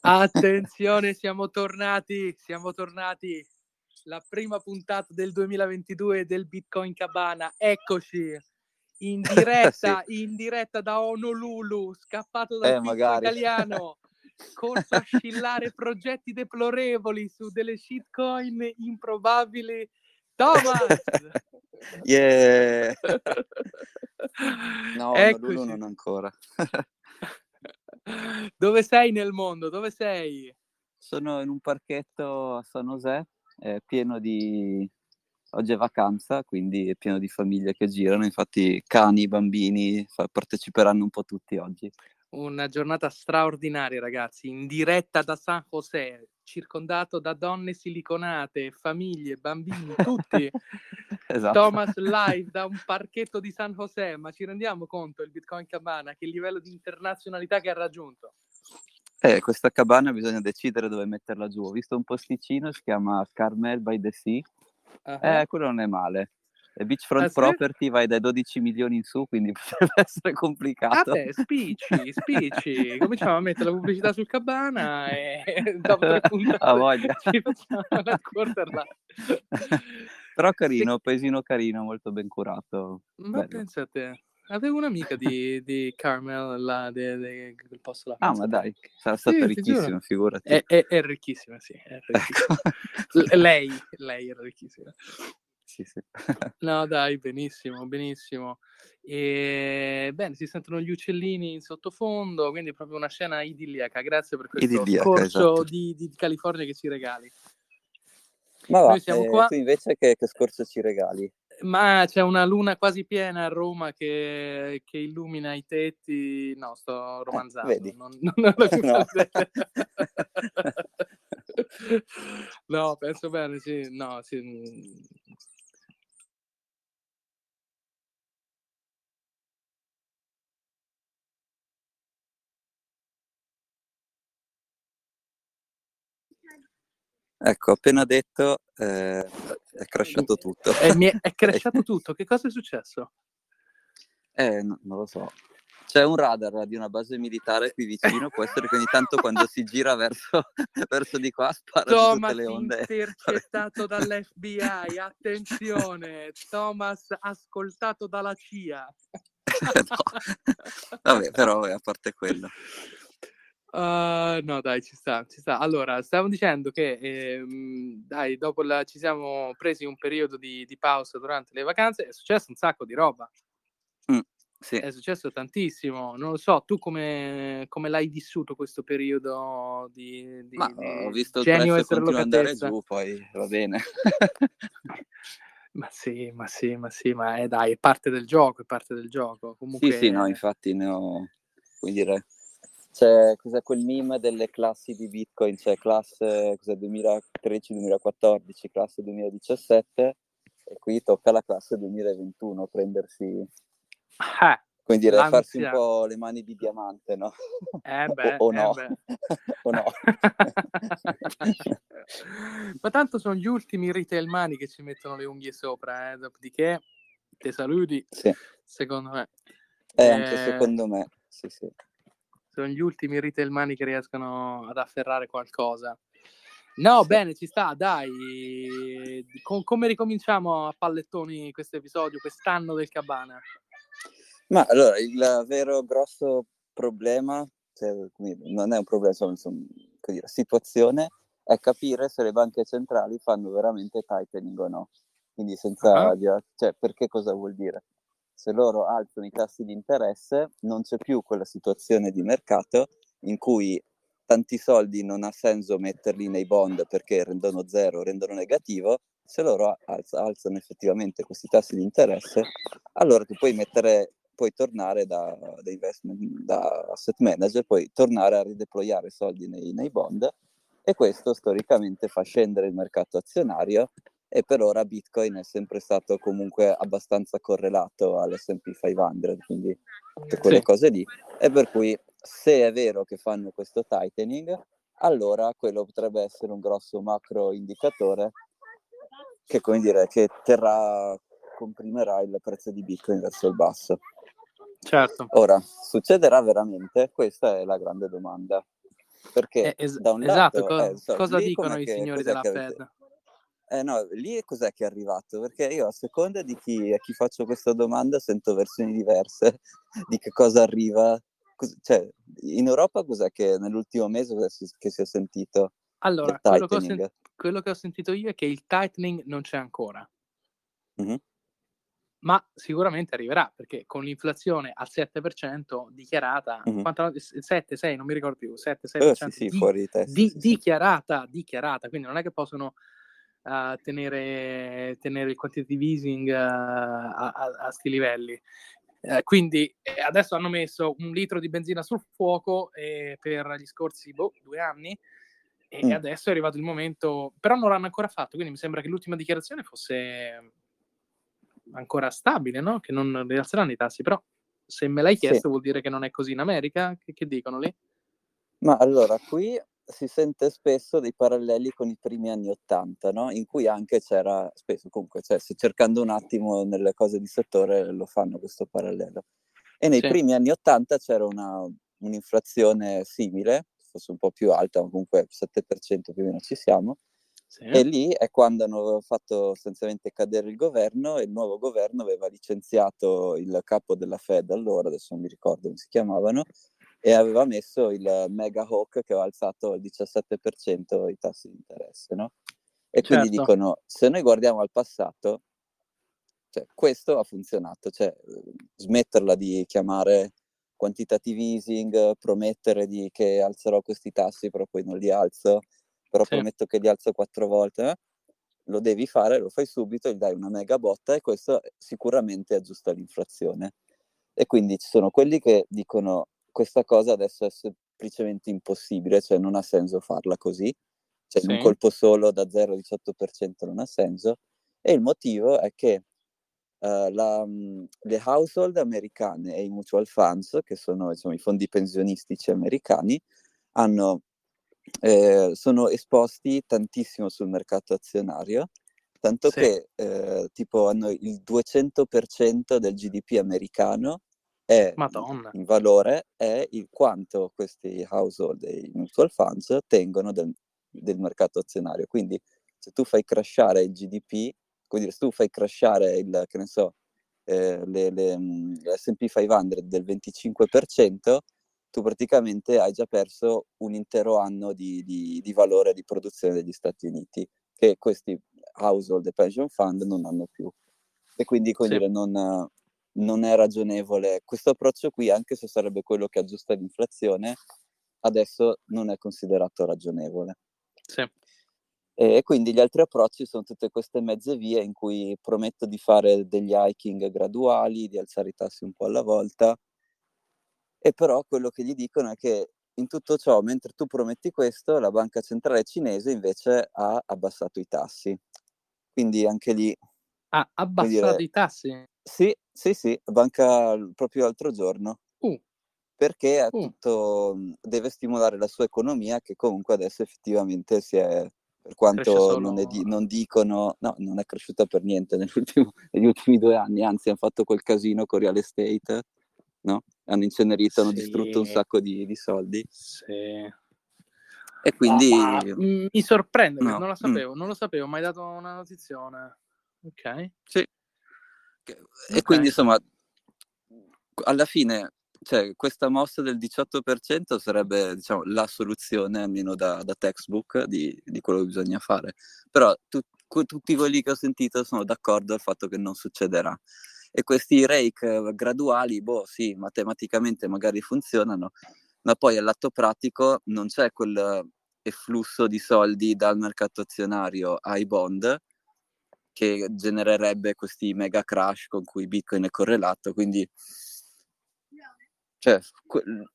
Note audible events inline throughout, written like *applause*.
Attenzione, siamo tornati, siamo tornati. La prima puntata del 2022 del Bitcoin Cabana. Eccoci in *laughs* diretta, sì. in diretta da Honolulu, scappato dal eh, italiano. Corso a *laughs* scillare progetti deplorevoli su delle shitcoin improbabili. Thomas! *laughs* yeah! No, Honolulu non ancora. Dove sei nel mondo? Dove sei? Sono in un parchetto a San José, eh, pieno di... Oggi è vacanza, quindi è pieno di famiglie che girano, infatti cani, bambini parteciperanno un po' tutti oggi. Una giornata straordinaria, ragazzi, in diretta da San José, circondato da donne siliconate, famiglie, bambini, tutti. *laughs* esatto. Thomas live da un parchetto di San José, ma ci rendiamo conto il Bitcoin Cabana, che livello di internazionalità che ha raggiunto? Eh, questa cabana bisogna decidere dove metterla giù. Ho visto un posticino, si chiama Carmel by the Sea. Uh-huh. Eh, quello non è male. E beachfront ah, property vai dai 12 milioni in su, quindi *laughs* potrebbe essere complicato. Vabbè, spicci, spicci. Cominciamo a mettere la pubblicità sul cabana e *laughs* dopo tre puntate *laughs* voglia. ci facciamo la quarter Però carino, sì. paesino carino, molto ben curato. Ma pensa a te. Avevo un'amica di, di Carmel là, de, de, del posto là. Ah, ma dai, sarà stata sì, ricchissima, figurati. È, è, è, ricchissima, sì. È ricchissima. Ecco. lei, lei era ricchissima sì, sì. no, *laughs* dai, benissimo, benissimo. E bene, si sentono gli uccellini in sottofondo, quindi è proprio una scena idilliaca. Grazie per questo idilliaca, scorcio esatto. di, di, California che ci regali. Ma va, siamo eh, qua... tu invece che, che scorcio ci regali? Ma c'è una luna quasi piena a Roma che, che illumina i tetti. No, sto eh, romanzando. Eh. Non, non, non lo *laughs* no. *laughs* no, penso bene, sì. No, sì. Ecco, appena detto eh, è crashato tutto. È, è, *laughs* crashato tutto, che cosa è successo? Eh, no, non lo so. C'è un radar di una base militare qui vicino, può essere che ogni tanto quando si gira verso, *laughs* verso di qua spara Thomas tutte le onde. intercettato *laughs* dall'FBI, attenzione, Thomas ascoltato dalla CIA. no. Vabbè, però a parte quello. Uh, no, dai, ci sta, ci sta. Allora, stavo dicendo che, ehm, dai, dopo la, ci siamo presi un periodo di, di, pausa durante le vacanze, è successo un sacco di roba. Mm, sì. È successo tantissimo. Non lo so, tu come, come l'hai vissuto questo periodo di, di, Ma, di ho visto il prezzo continua andare giù, poi va bene. *laughs* ma sì, ma sì, ma sì, ma è, dai, è parte del gioco, è parte del gioco. Comunque... Sì, sì, no, infatti ne ho, come dire c'è cos'è quel meme delle classi di Bitcoin, c'è classe 2013-2014, classe 2017 e qui tocca la classe 2021 prendersi ah, come dire, farsi un po' le mani di diamante, no? Eh *laughs* beh, o, *laughs* o, no. Eh o no. Ma tanto sono gli ultimi retail money che ci mettono le unghie sopra, eh? dopodiché te saluti, sì. secondo me. Eh, eh, anche secondo me, sì, sì sono gli ultimi retail money che riescono ad afferrare qualcosa. No, bene, ci sta, dai. Com- come ricominciamo a pallettoni questo episodio, quest'anno del Cabana? Ma allora, il vero grosso problema, cioè, non è un problema, insomma, insomma dire, situazione, è capire se le banche centrali fanno veramente tightening o no. Quindi senza uh-huh. cioè, perché cosa vuol dire? Se loro alzano i tassi di interesse non c'è più quella situazione di mercato in cui tanti soldi non ha senso metterli nei bond perché rendono zero, rendono negativo, se loro alz- alzano effettivamente questi tassi di interesse, allora tu puoi mettere, puoi tornare da, da, da asset manager, puoi tornare a rideployare soldi nei, nei bond e questo storicamente fa scendere il mercato azionario e per ora Bitcoin è sempre stato comunque abbastanza correlato all'S&P 500, quindi tutte quelle sì. cose lì. E per cui se è vero che fanno questo tightening, allora quello potrebbe essere un grosso macro indicatore che, come dire, che terrà, comprimerà il prezzo di Bitcoin verso il basso. Certo. Ora, succederà veramente? Questa è la grande domanda. Perché eh, es- da un esatto, lato, co- eh, so, cosa dicono i signori della Fed? Eh no, lì cos'è che è arrivato? Perché io a seconda di chi, a chi faccio questa domanda sento versioni diverse *laughs* di che cosa arriva. Cos- cioè, in Europa cos'è che nell'ultimo mese si, che si è sentito? Allora, quello che, sen- quello che, ho sentito io è che il tightening non c'è ancora. Mm-hmm ma sicuramente arriverà perché con l'inflazione al 7% dichiarata, mm-hmm. quanto, 7, 6, non mi ricordo più, 7, 6% oh, sì, sì, di, fuori di, testa, di, sì, dichiarata, dichiarata, quindi non è che possono uh, tenere, tenere, il quantitative easing uh, a, sti livelli. Uh, quindi eh, adesso hanno messo un litro di benzina sul fuoco eh, per gli scorsi boh, due anni e mm. adesso è arrivato il momento, però non l'hanno ancora fatto, quindi mi sembra che l'ultima dichiarazione fosse ancora stabile, no? Che non rialzeranno i tassi, però se me l'hai chiesto sì. vuol dire che non è così in America? Che, che, dicono lì? Ma allora, qui si sente spesso dei paralleli con i primi anni Ottanta, no? In cui anche c'era, spesso comunque, cioè, se cercando un attimo nelle cose di settore lo fanno questo parallelo. E nei sì. primi anni Ottanta c'era una, un'inflazione simile, forse un po' più alta, ma comunque 7% più o meno ci siamo, sì. E lì è quando hanno fatto sostanzialmente cadere il governo e il nuovo governo aveva licenziato il capo della Fed allora, adesso non mi ricordo come si chiamavano, e aveva messo il mega hawk che aveva alzato al 17% i tassi di interesse, no? E quindi certo. dicono, se noi guardiamo al passato, cioè, questo ha funzionato, cioè smetterla di chiamare quantitative easing, promettere di che alzerò questi tassi però poi non li alzo, però sì. prometto che li alzo quattro volte, eh? lo devi fare, lo fai subito, gli dai una mega botta e questo sicuramente aggiusta l'inflazione. E quindi ci sono quelli che dicono questa cosa adesso è semplicemente impossibile, cioè non ha senso farla così, cioè sì. in un colpo solo da 0 al 18% non ha senso. E il motivo è che uh, la, le household americane e i mutual funds, che sono diciamo, i fondi pensionistici americani, hanno eh, sono esposti tantissimo sul mercato azionario, tanto sì. che eh, tipo hanno il 200% del GDP americano è Madonna. in valore è il quanto questi household e i mutual funds tengono del, del mercato azionario. Quindi se tu fai crashare il GDP, quindi se tu fai crashare il, che ne so, eh, le, le, le S&P 500 del 25%, tu praticamente hai già perso un intero anno di, di, di valore di produzione degli Stati Uniti, che questi household e pension fund non hanno più. E quindi sì. dire, non, non, è ragionevole. Questo approccio qui, anche se sarebbe quello che aggiusta l'inflazione, adesso non è considerato ragionevole. Sì. E quindi gli altri approcci sono tutte queste mezze vie in cui prometto di fare degli hiking graduali, di alzare i tassi un po' alla volta, e però quello che gli dicono è che in tutto ciò, mentre tu prometti questo, la banca centrale cinese invece ha abbassato i tassi. Quindi anche lì... Ha abbassato dire, i tassi? Sì, sì, sì, banca proprio l'altro giorno. Uh. Perché uh. tutto, deve stimolare la sua economia che comunque adesso effettivamente si è, per quanto solo... non, di, non, dicono, no, non è cresciuta per niente *laughs* negli ultimi due anni, anzi hanno fatto quel casino con real estate no? Hanno incenerito, hanno distrutto un sacco di, di soldi. Sì. E quindi... Ah, mi sorprende, no. non lo mm. sapevo, mm. non lo sapevo, mi hai dato una notizione. Ok. Sì. E okay. quindi insomma, alla fine cioè, questa mossa del 18% sarebbe diciamo, la soluzione, almeno da, da textbook, di, di, quello che bisogna fare. Però tu, tutti quelli che ho sentito sono d'accordo al fatto che non succederà e questi rake eh, graduali, boh sì, matematicamente magari funzionano, ma poi all'atto pratico non c'è quel efflusso di soldi dal mercato azionario ai bond che genererebbe questi mega crash con cui Bitcoin è correlato, quindi cioè,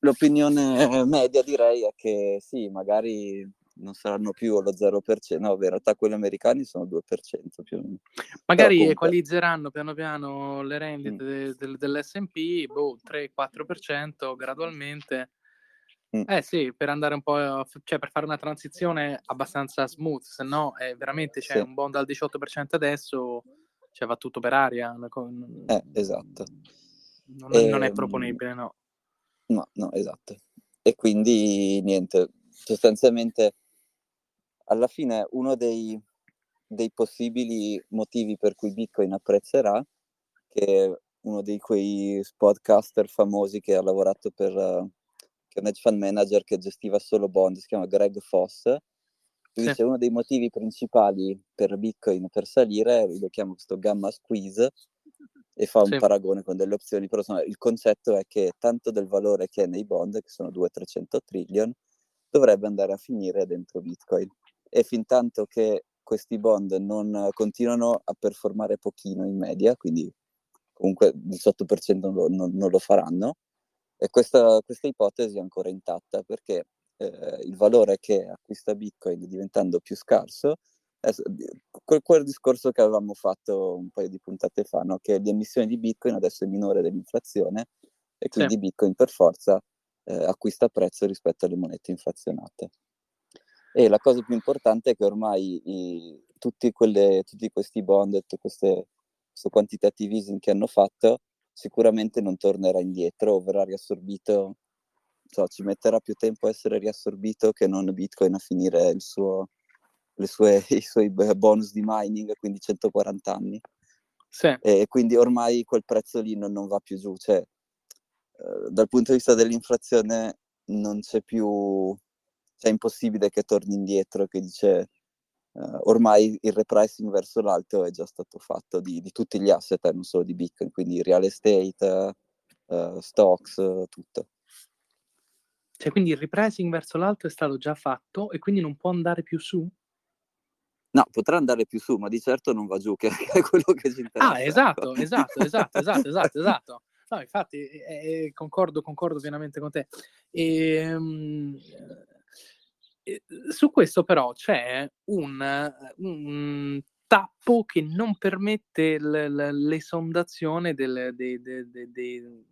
l'opinione *laughs* media direi è che sì, magari non saranno più lo 0%, no, in realtà quelli americani sono il 2% più o meno. Magari comunque... equalizzeranno piano piano le rendite mm. de, de, dell'S&P, boh, 3-4% gradualmente. Mm. Eh sì, per andare un po', cioè per fare una transizione abbastanza smooth, se no è veramente c'è sì. un bond al 18% adesso, cioè va tutto per aria. Eh, esatto. Non, e, non è ehm, proponibile, no. No, no, esatto. E quindi niente, sostanzialmente alla fine uno dei, dei, possibili motivi per cui Bitcoin apprezzerà, che uno di quei podcaster famosi che ha lavorato per che è un hedge fund manager che gestiva solo bond, si chiama Greg Foss, lui sì. uno dei motivi principali per Bitcoin per salire, lo chiamo questo gamma squeeze, e fa un sì. paragone con delle opzioni, però insomma, il concetto è che tanto del valore che è nei bond, che sono 200-300 trillion, dovrebbe andare a finire dentro Bitcoin. E fin tanto che questi bond non continuano a performare pochino in media, quindi comunque il 18% non non, non lo faranno, e questa, questa, ipotesi è ancora intatta perché eh, il valore che acquista Bitcoin diventando più scarso è quel, quel, discorso che avevamo fatto un paio di puntate fa, no? che l'emissione di Bitcoin adesso è minore dell'inflazione e quindi sì. Bitcoin per forza eh, acquista prezzo rispetto alle monete inflazionate. E la cosa più importante è che ormai i, tutti, quelle, tutti, questi bond, tutte queste, questo quantitative easing che hanno fatto sicuramente non tornerà indietro o verrà riassorbito, so, ci metterà più tempo a essere riassorbito che non Bitcoin a finire suo, sue, *laughs* i suoi bonus di mining, quindi 140 anni. Sì. E quindi ormai quel prezzo lì non, non va più giù. Cioè, eh, dal punto di vista dell'inflazione non c'è più, cioè è impossibile che torni indietro, che dice uh, ormai il repricing verso l'alto è già stato fatto di, di tutti gli asset, eh, non solo di Bitcoin, quindi real estate, uh, stocks, uh, tutto. Cioè, quindi il repricing verso l'alto è stato già fatto e quindi non può andare più su? No, potrà andare più su, ma di certo non va giù, che *laughs* è quello che ci interessa. Ah, esatto, ecco. esatto, esatto, esatto, esatto, *laughs* esatto. No, infatti, eh, concordo, concordo pienamente con te. E, um, su questo però c'è un, un tappo che non permette l- l- l'esondazione del, de- de- de-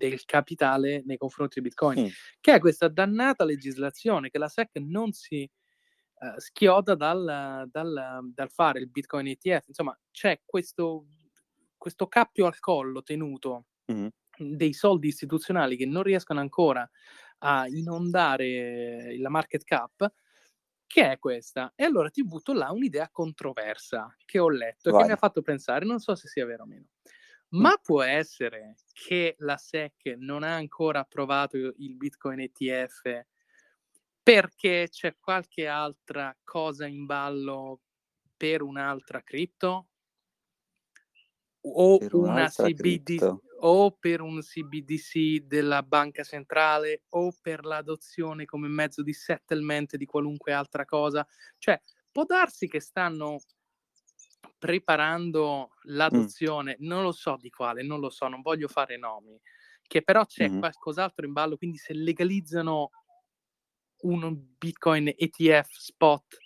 del capitale nei confronti di Bitcoin, mm. che è questa dannata legislazione che la SEC non si uh, schioda dal, dal, dal, fare il Bitcoin ETF. Insomma, c'è questo, questo cappio al collo tenuto mm. dei soldi istituzionali che non riescono ancora a inondare la market cap, che è questa. E allora ti butto là un'idea controversa che ho letto e che mi ha fatto pensare, non so se sia vero o meno. Ma mm. può essere che la SEC non ha ancora approvato il Bitcoin ETF perché c'è qualche altra cosa in ballo per un'altra cripto? O una CBD o per un CBDC della banca centrale o per l'adozione come mezzo di settlement di qualunque altra cosa. Cioè, può darsi che stanno preparando l'adozione, mm. non lo so di quale, non lo so, non voglio fare nomi, che però c'è mm. qualcos'altro in ballo, quindi se legalizzano un Bitcoin ETF spot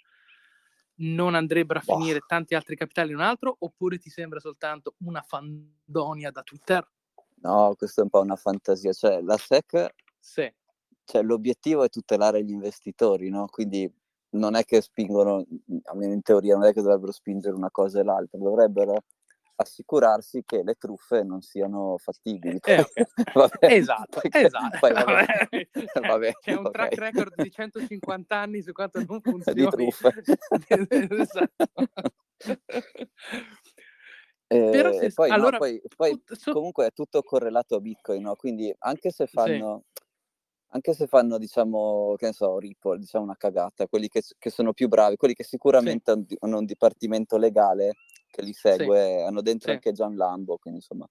non andrebbero a boh. finire tanti altri capitali in un altro oppure ti sembra soltanto una fandonia da Twitter? No, questo è un po' una fantasia, cioè la SEC, sì. cioè, l'obiettivo è tutelare gli investitori, no? Quindi non è che spingono, almeno in teoria, non è che dovrebbero spingere una cosa e l'altra, dovrebbero assicurarsi che le truffe non siano fattibili. Eh, okay. *laughs* esatto, esatto. Poi, vabbè. vabbè, *laughs* C'è un track record di 150 anni su quanto non funziona. *laughs* Di truffe. esatto. Però se, poi, allora, no, poi, poi su... comunque è tutto correlato a Bitcoin, no? quindi anche se fanno, sì. anche se fanno diciamo, che ne so, Ripple, diciamo una cagata, quelli che, che sono più bravi, quelli che sicuramente sì. hanno un dipartimento legale che li segue, sì. hanno dentro anche Gian Lambo, quindi insomma,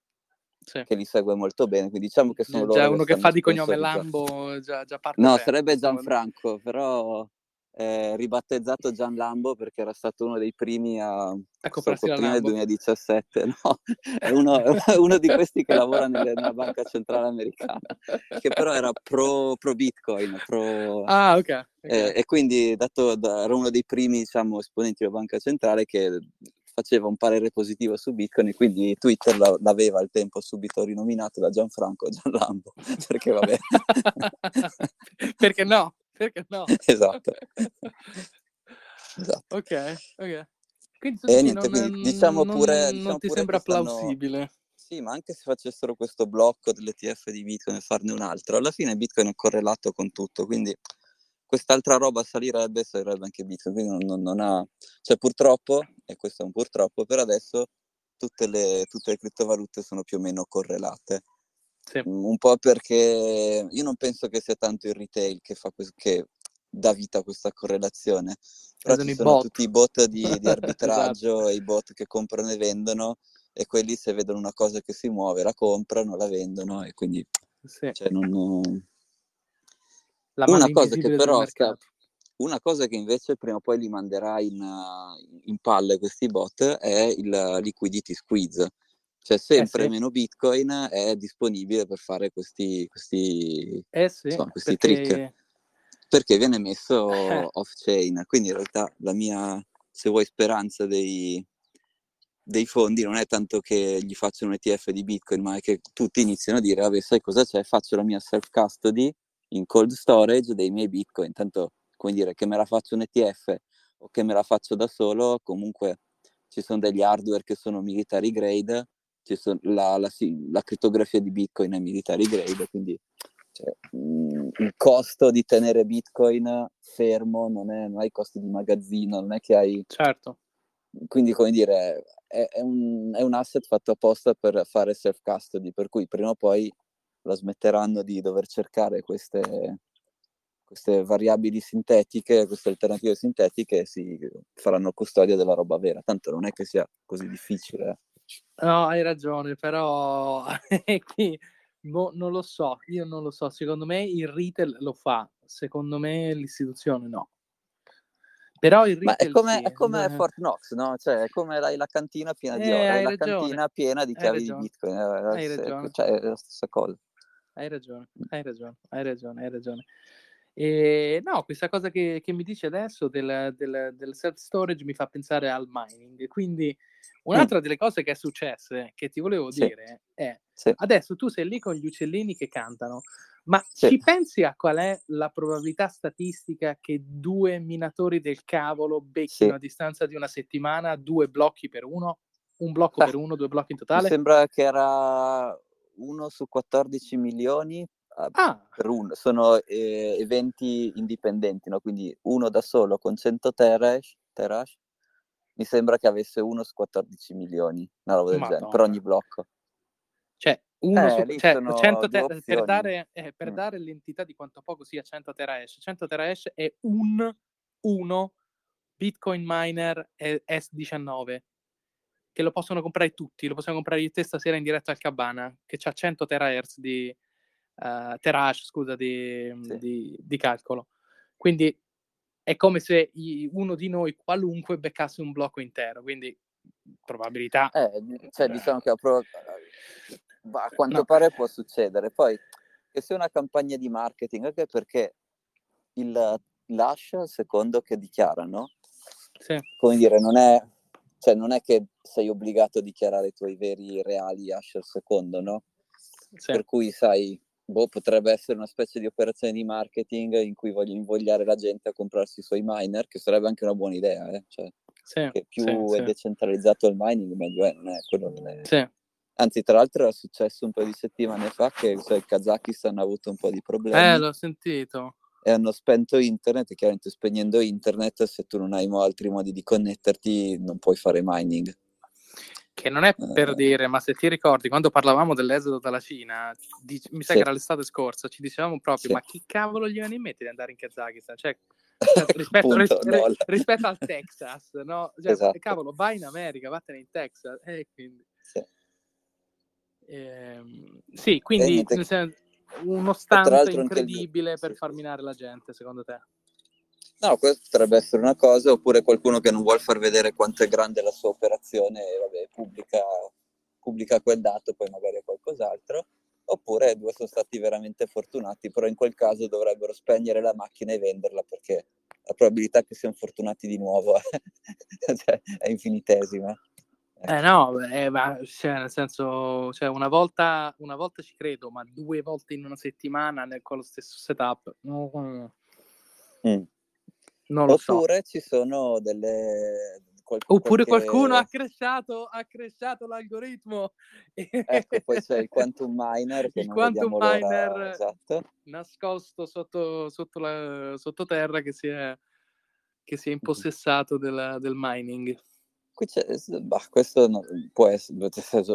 che li segue molto bene, quindi diciamo che sono già loro. Già uno che, che fa di cognome Lambo, già, già parte No, bene, sarebbe Gianfranco, però eh, ribattezzato Gian Lambo perché era stato uno dei primi a ecco, prima del 2017 no? *laughs* è, uno, è *laughs* uno, di questi che lavora nelle, nella banca centrale americana che però era pro, pro bitcoin pro, ah ok, okay. Eh, e quindi dato da, era uno dei primi diciamo, esponenti della banca centrale che faceva un parere positivo su Bitcoin e quindi Twitter l'aveva al tempo subito rinominato da Gianfranco Gian Lambo *laughs* perché vabbè perché no perché no? *laughs* esatto. esatto. Ok, ok. Quindi, e niente, non, quindi diciamo pure... Non, diciamo non ti pure sembra plausibile? Stanno... Sì, ma anche se facessero questo blocco dell'ETF di Bitcoin e farne un altro, alla fine Bitcoin è correlato con tutto, quindi quest'altra roba salirebbe, salirebbe anche Bitcoin. Quindi non, non, ha... Cioè purtroppo, e questo è un purtroppo, per adesso tutte le, tutte le criptovalute sono più o meno correlate. Sì. Mm, un po' perché io non penso che sia tanto il retail che, fa questo, che dà vita a questa correlazione. Però ci sono bot. tutti i bot di, di *laughs* arbitraggio esatto. e i bot che comprano e vendono e quelli se vedono una cosa che si muove la comprano, la vendono e quindi sì. cioè, non, una cosa che però sta, una cosa che invece prima o poi li manderà in, in palle questi bot è il liquidity squeeze. Cioè sempre eh sì. meno Bitcoin è disponibile per fare questi, questi, eh sì, insomma, questi perché... trick. Perché viene messo eh. off-chain. Quindi in realtà la mia, se vuoi, speranza dei, dei fondi non è tanto che gli faccio un ETF di Bitcoin, ma è che tutti iniziano a dire, vabbè, sai cosa c'è? Faccio la mia self-custody in cold storage dei miei Bitcoin. Tanto, come dire, che me la faccio un ETF o che me la faccio da solo, comunque ci sono degli hardware che sono military grade, sono, la, la, la, crittografia di Bitcoin è military grade, quindi cioè, mh, mm, il costo di tenere Bitcoin fermo non, è, non hai costi di magazzino, non è che hai... Certo. Quindi, come dire, è, è, un, è un asset fatto apposta per fare self-custody, per cui prima o poi la smetteranno di dover cercare queste, queste variabili sintetiche, queste alternative sintetiche e si faranno custodia della roba vera. Tanto non è che sia così difficile. Eh. No, hai ragione, però *laughs* boh, non lo so, io non lo so. Secondo me il retail lo fa, secondo me l'istituzione no. Però il Ma è come, sì. è come eh. Fort Knox, no? Cioè, è come la, la cantina piena di eh, oro, la ragione. cantina piena di chiavi di Bitcoin. Hai è, ragione. Cioè, è la stessa cosa. Hai ragione, hai ragione, hai ragione, hai ragione. E, no, questa cosa che, che mi dici adesso del, del, del self-storage mi fa pensare al mining. Quindi un'altra mm. delle cose che è successe, che ti volevo sì. dire, è sì. adesso tu sei lì con gli uccellini che cantano, ma sì. ci pensi a qual è la probabilità statistica che due minatori del cavolo becchino a distanza di una settimana due blocchi per uno? Un blocco ah, per uno, due blocchi in totale? Mi sembra che era uno su 14 milioni ah. per uno. Sono eh, eventi indipendenti, no? quindi uno da solo con 100 terash, terash mi sembra che avesse uno su 14 milioni, una roba del Madonna. genere, per ogni blocco. Cioè, uno eh, su, cioè 100 ter- per, dare, eh, per mm. dare l'entità di quanto poco sia 100 terahash. 100 terahash è un uno Bitcoin miner S19 che lo possono comprare tutti, lo possiamo comprare io te stasera in diretta al Cabana, che ha 100 terahertz di uh, terahash, scusa, di, sì. di, di, calcolo. Quindi è come se uno di noi qualunque beccasse un blocco intero, quindi probabilità... Eh, cioè diciamo che a, pro... a quanto no. pare può succedere. Poi che sia una campagna di marketing, anche perché il l'hash, secondo che dichiarano, sì. come dire, non è cioè non è che sei obbligato a dichiarare i tuoi veri reali hash al secondo, no? Sì. Per cui sai, boh, potrebbe essere una specie di operazione di marketing in cui voglio invogliare la gente a comprarsi i suoi miner, che sarebbe anche una buona idea, eh? cioè, sì, che più sì, è decentralizzato il mining, meglio è, non è quello non è... Sì. Anzi, tra l'altro era successo un paio di settimane fa che cioè, il Kazakistan ha avuto un po' di problemi. Eh, l'ho sentito e hanno spento internet e chiaramente spegnendo internet se tu non hai altri modi di connetterti non puoi fare mining. Che non è per uh, dire, ma se ti ricordi, quando parlavamo dell'esodo dalla Cina, dic- mi sa sì. che era l'estate scorsa, ci dicevamo proprio, sì. ma chi cavolo gli viene in mente di andare in Kazakistan? Cioè, *laughs* cioè rispetto, Punto, ris- no. rispetto, al Texas, no? Cioè, esatto. cavolo, vai in America, vattene in Texas. Eh, quindi... Sì. Ehm, sì, quindi uno stante incredibile per far minare la gente, secondo te? No, questo potrebbe essere una cosa, oppure qualcuno che non vuole far vedere quanto è grande la sua operazione e vabbè, pubblica, pubblica quel dato, poi magari è qualcos'altro, oppure due sono stati veramente fortunati, però in quel caso dovrebbero spegnere la macchina e venderla perché la probabilità che siano fortunati di nuovo *laughs* cioè, è infinitesima. Eh no, eh, ma, cioè, nel senso, cioè, una, volta, una volta ci credo, ma due volte in una settimana nel, con lo stesso setup. Mm. Mm. Non lo Oppure so. ci sono delle, qual- Oppure qualche... qualcuno ha cresciato, ha cresciato l'algoritmo. *laughs* ecco, poi c'è il quantum miner che il quantum miner esatto. nascosto sotto, sotto, la, sottoterra che si è, che si è impossessato del, del mining. Qui c'è, bah, questo no, può essere,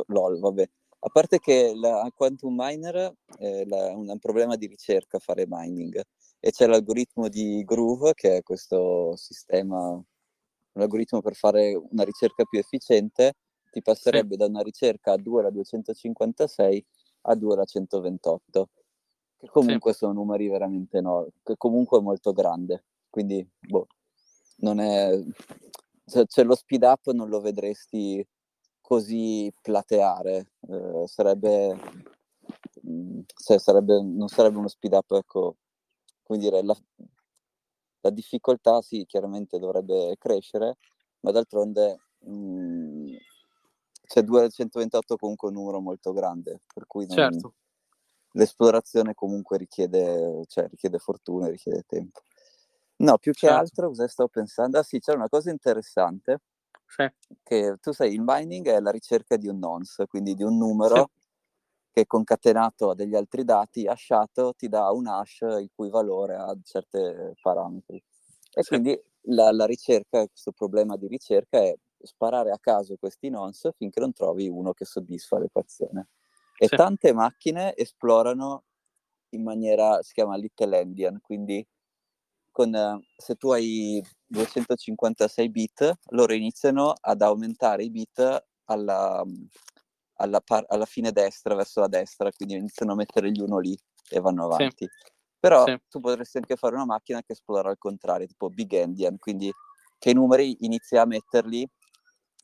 lol, vabbè. A parte che la quantum miner è la, un, un problema di ricerca fare mining e c'è l'algoritmo di Groove che è questo sistema, un algoritmo per fare una ricerca più efficiente, ti passerebbe sì. da una ricerca a 2 alla 256 a 2 alla 128, che comunque sì. sono numeri veramente enormi, che comunque è molto grande, quindi boh, non è... Se, cioè lo speed up non lo vedresti così plateare, eh, sarebbe, mh, cioè sarebbe, non sarebbe uno speed up ecco, come dire, la, la difficoltà sì, chiaramente dovrebbe crescere, ma d'altronde mh, mhmm, c'è 228 comunque un numero molto grande, per cui non, certo. l'esplorazione comunque richiede, cioè, richiede fortuna, richiede tempo. No, più che certo. altro cosa stavo pensando? Ah sì, c'è una cosa interessante, sì. che tu sai, il mining è la ricerca di un nonce, quindi di un numero che concatenato a degli altri dati, hashato, ti dà un hash il cui valore ha certi parametri. E sì. quindi la, la, ricerca, questo problema di ricerca è sparare a caso questi nonce finché non trovi uno che soddisfa l'equazione. E sì. tante macchine esplorano in maniera, si chiama little endian, quindi con, se tu hai 256 bit, loro iniziano ad aumentare i bit alla, alla, par- alla, fine destra, verso la destra, quindi iniziano a mettere gli uno lì e vanno avanti. Sì. Però sì. tu potresti anche fare una macchina che esplora al contrario, tipo Big Endian, quindi che i numeri inizia a metterli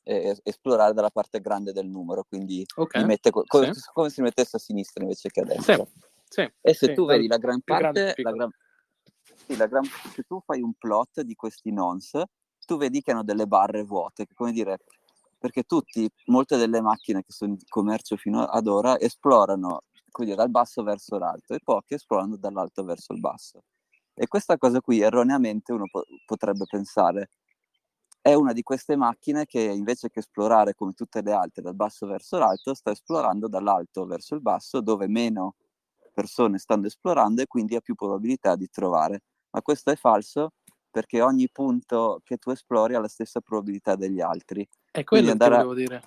e esplorare dalla parte grande del numero, quindi okay. mette co- co- sì. come se li mettesse a sinistra invece che a destra. E se tu vedi la gran parte, la gran, la gran, se tu fai un plot di questi nonce, tu vedi che hanno delle barre vuote, che come dire, perché tutti, molte delle macchine che sono in commercio fino ad ora esplorano quindi dal basso verso l'alto e poche esplorano dall'alto verso il basso. E questa cosa qui erroneamente uno po- potrebbe pensare è una di queste macchine che invece che esplorare come tutte le altre dal basso verso l'alto, sta esplorando dall'alto verso il basso dove meno persone stanno esplorando e quindi ha più probabilità di trovare. Ma questo è falso perché ogni punto che tu esplori ha la stessa probabilità degli altri. È quello che volevo a... dire.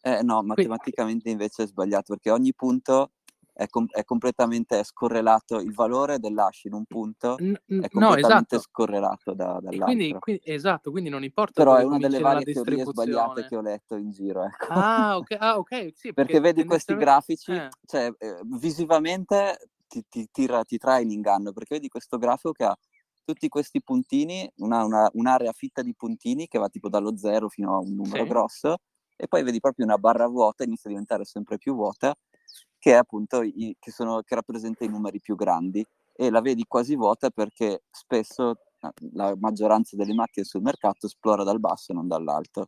Eh, no, matematicamente invece è sbagliato perché ogni punto è, com- è completamente scorrelato, il valore dell'hash in un punto n- è completamente no, esatto. scorrelato da, dall'altro. Quindi, quindi, esatto, quindi non importa Però è una delle varie teorie sbagliate che ho letto in giro. Ecco. Ah, ok, ah, okay. Sì, *laughs* perché, perché vedi questi grafici, eh. cioè eh, visivamente ti, ti, tira, ti trae in inganno, perché vedi questo grafico che ha tutti questi puntini, una, una, un'area fitta di puntini che va tipo dallo zero fino a un numero sì. grosso, e poi vedi proprio una barra vuota, inizia a diventare sempre più vuota, che è appunto i, che, sono, che rappresenta i numeri più grandi. E la vedi quasi vuota perché spesso la maggioranza delle macchine sul mercato esplora dal basso e non dall'alto.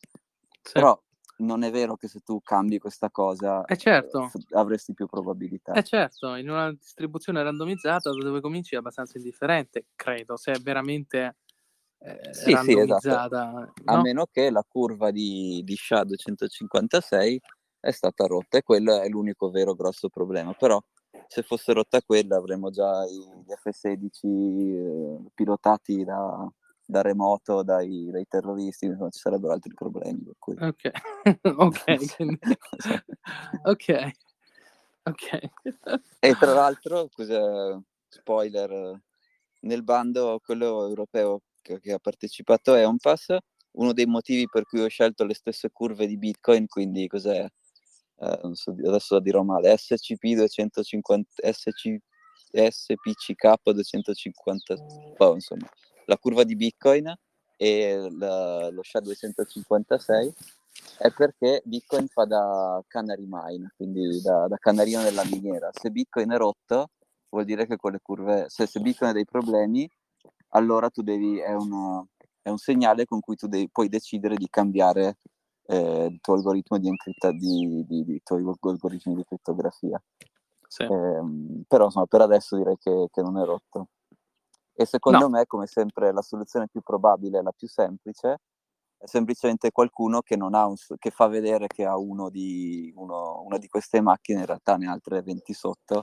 Sì. Però non è vero che se tu cambi questa cosa eh certo. avresti più probabilità. Eh certo, in una distribuzione randomizzata da dove cominci è abbastanza indifferente, credo, se è veramente eh, sì, randomizzata. Sì, esatto. no? A meno che la curva di, di SHA 256 è stata rotta e quello è l'unico vero grosso problema, però se fosse rotta quella avremmo già gli F-16 eh, pilotati da, da remoto dai, dai terroristi, non ci sarebbero altri problemi. Per cui... Ok, *laughs* ok, *laughs* ok, ok. e tra l'altro, spoiler, nel bando quello europeo che, che ha partecipato è un pass, uno dei motivi per cui ho scelto le stesse curve di Bitcoin, quindi cos'è? Eh, so, adesso la dirò male, SCP 250, SC, SPCK 250, oh, insomma, la curva di Bitcoin e la, lo SHA-256 è perché Bitcoin fa da canary mine, quindi da, da, canarino della miniera. Se Bitcoin è rotto, vuol dire che quelle curve, se, se Bitcoin ha dei problemi, allora tu devi, è, una, è un segnale con cui tu devi, puoi decidere di cambiare eh, il tuo algoritmo di, encripta, di, di, di, algoritmi di crittografia. Sì. Eh, però insomma, per adesso direi che, che non è rotto. E secondo no. me, come sempre, la soluzione più probabile, la più semplice, è semplicemente qualcuno che, non ha un, che fa vedere che ha uno di, uno, una di queste macchine, in realtà ne ha altre 20 sotto,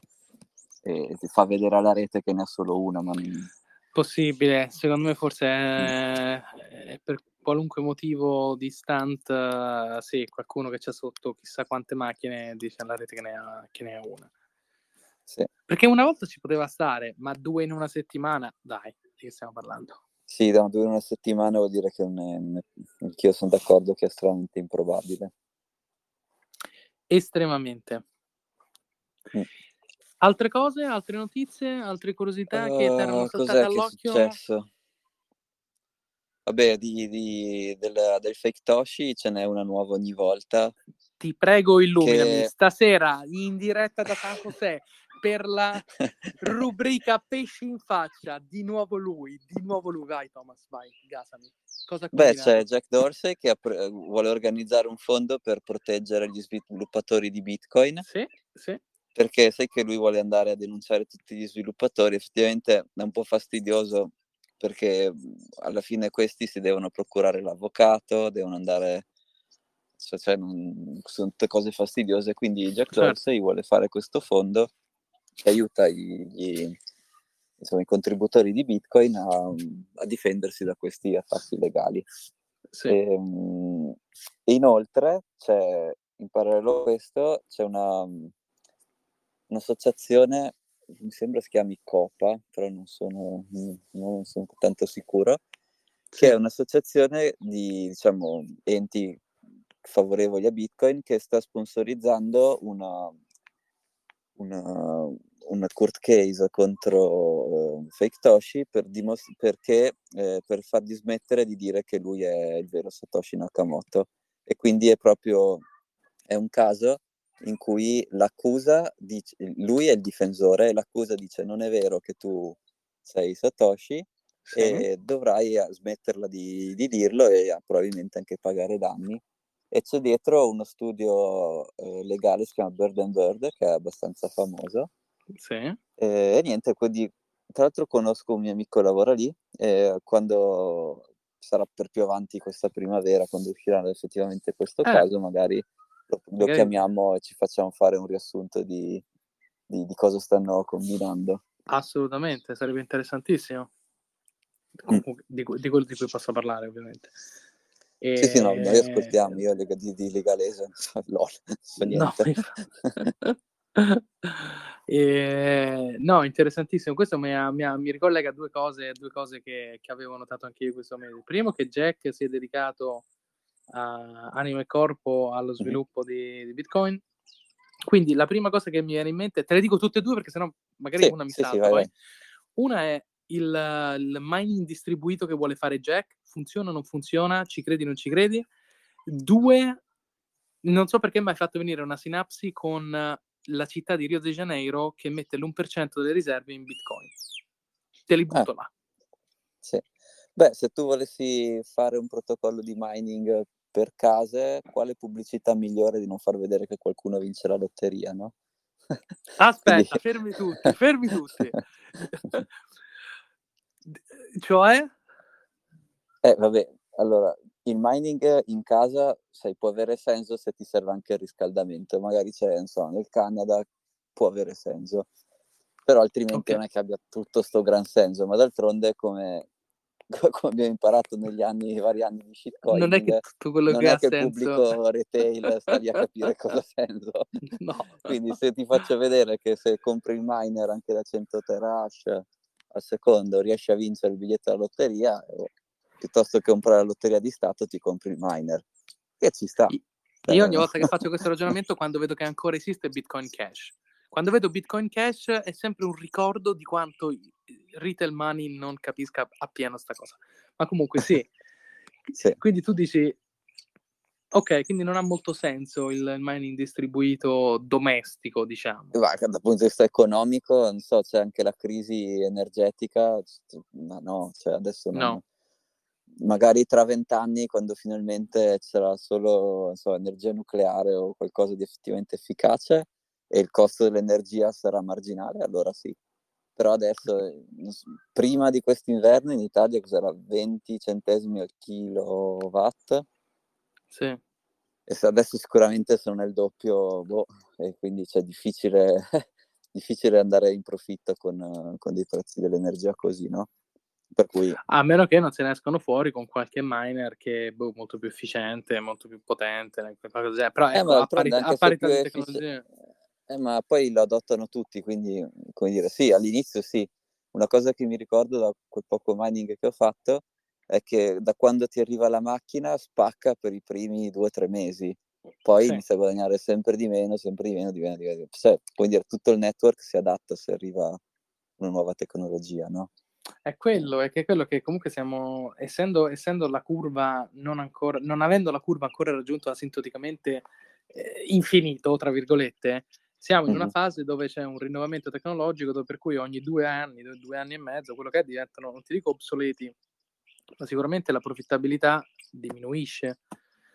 e fa vedere alla rete che ne ha solo una. Ma non... Possibile, secondo me forse è, è per qualunque motivo di stunt, uh, sì, qualcuno che c'è sotto chissà quante macchine dice alla rete che ne ha, che ne ha una. Sì. Perché una volta ci poteva stare, ma due in una settimana, dai, di che stiamo parlando? Sì, da due in una settimana vuol dire che non è, anch'io sono d'accordo che è estremamente improbabile. Estremamente. Mm. Altre cose, altre notizie, altre curiosità uh, che ti erano saltate all'occhio? Che è successo? Vabbè, di, di, del, del, fake Toshi ce n'è una nuova ogni volta. Ti prego, illuminami. Che... Stasera in diretta da San José per la *laughs* rubrica Pesci in faccia. Di nuovo lui, di nuovo lui. Vai, Thomas, vai, gasami. Cosa Beh, c'è Jack Dorsey che vuole organizzare un fondo per proteggere gli sviluppatori di Bitcoin. Sì, sì. Perché sai che lui vuole andare a denunciare tutti gli sviluppatori. Effettivamente è un po' fastidioso perché alla fine questi si devono procurare l'avvocato, devono andare, cioè, cioè non, sono tutte cose fastidiose, quindi Jack certo. Dorsey vuole fare questo fondo che aiuta gli, gli, insomma, i contributori di Bitcoin a, a, difendersi da questi attacchi legali. Sì. E, ehm, e inoltre, c'è, in parallelo a questo, c'è una, un'associazione mi sembra si chiami Copa, però non sono, non sono tanto sicuro, che è un'associazione di diciamo, enti favorevoli a Bitcoin che sta sponsorizzando una, una, una court case contro uh, Fake Toshi per dimos- perché, eh, per far dismettere di dire che lui è il vero Satoshi Nakamoto. E quindi è proprio è un caso in cui l'accusa dice, lui è il difensore e l'accusa dice non è vero che tu sei Satoshi sì. e dovrai smetterla di, di, dirlo e probabilmente anche pagare danni. E c'è dietro uno studio eh, legale, si chiama Bird and Bird, che è abbastanza famoso. Sì. E, e niente, quindi tra l'altro conosco un mio amico che lavora lì e quando sarà per più avanti questa primavera, quando uscirà effettivamente questo eh. caso, magari lo, lo chiamiamo e ci facciamo fare un riassunto di, di, di cosa stanno combinando. Assolutamente, sarebbe interessantissimo. Mm. Di, di, quello di cui posso parlare, ovviamente. E... Sì, sì, no, noi ascoltiamo, io di, di legalese *laughs* lol, so niente. No, *laughs* *laughs* e... no, interessantissimo. Questo mi, ha, mi, ha, mi, ricollega a due cose, due cose che, che, avevo notato anche io questo mese. Primo che Jack si è dedicato uh, anima e corpo allo sviluppo di, di, Bitcoin. Quindi la prima cosa che mi viene in mente, te le dico tutte e due perché sennò magari sì, una mi sì, salta. Sì, vai, vai. Una è il, il, mining distribuito che vuole fare Jack, funziona o non funziona, ci credi o non ci credi. Due, non so perché mi hai fatto venire una sinapsi con la città di Rio de Janeiro che mette l'1% delle riserve in Bitcoin. Te li butto ah, là. Sì. Beh, se tu volessi fare un protocollo di mining per case, quale pubblicità migliore di non far vedere che qualcuno vince la lotteria, no? *laughs* Aspetta, fermi tutti, fermi tutti. *laughs* cioè? Eh, vabbè, allora, il mining in casa sai, può avere senso se ti serve anche il riscaldamento, magari c'è, insomma, nel Canada può avere senso, però altrimenti okay. non è che abbia tutto sto gran senso, ma d'altronde come *laughs* come abbiamo imparato negli anni, vari anni di shitcoin, non è che tutto quello che ha che il pubblico retail *laughs* sta lì a capire cosa ha senso. *laughs* No. Quindi se ti faccio vedere che se compri il miner anche da 100 terahash al secondo riesci a vincere il biglietto della lotteria, eh, piuttosto che comprare la lotteria di Stato ti compri il miner. Che ci sta. Io ogni volta che faccio questo ragionamento, quando vedo che ancora esiste Bitcoin Cash, quando vedo Bitcoin Cash è sempre un ricordo di quanto retail money non capisca appieno sta cosa. Ma comunque sì. *laughs* sì. Quindi tu dici, ok, quindi non ha molto senso il mining distribuito domestico, diciamo. Ma dal punto di vista economico, non so, c'è anche la crisi energetica, ma no, cioè adesso non... No. Magari tra vent'anni, quando finalmente c'era solo so, energia nucleare o qualcosa di effettivamente efficace, e il costo dell'energia sarà marginale, allora sì. però adesso, prima di quest'inverno in Italia cos'era 20 centesimi al kilowatt? Sì. E adesso sicuramente sono nel doppio, boh, e quindi c'è difficile, *laughs* difficile andare in profitto con, con dei prezzi dell'energia così, no? Per cui... A meno che non se ne escono fuori con qualche miner che è boh, molto più efficiente, molto più potente, però eh, ecco, a, pari- a parità di tecnologia... Eh, ma poi lo adottano tutti, quindi, come dire, sì, all'inizio sì. Una cosa che mi ricordo da quel poco mining che ho fatto è che da quando ti arriva la macchina spacca per i primi due o tre mesi, poi sì. inizia a guadagnare sempre di meno, sempre di meno, di meno, di meno. Cioè, puoi dire, tutto il network si adatta se arriva una nuova tecnologia, no? È quello, è che quello che comunque siamo, essendo, essendo la curva non ancora, non avendo la curva ancora raggiunto asintoticamente eh, infinito, tra virgolette, siamo in una fase dove c'è un rinnovamento tecnologico dove per cui ogni due anni, due anni e mezzo, quello che è, diventano, non ti dico obsoleti, ma sicuramente la profittabilità diminuisce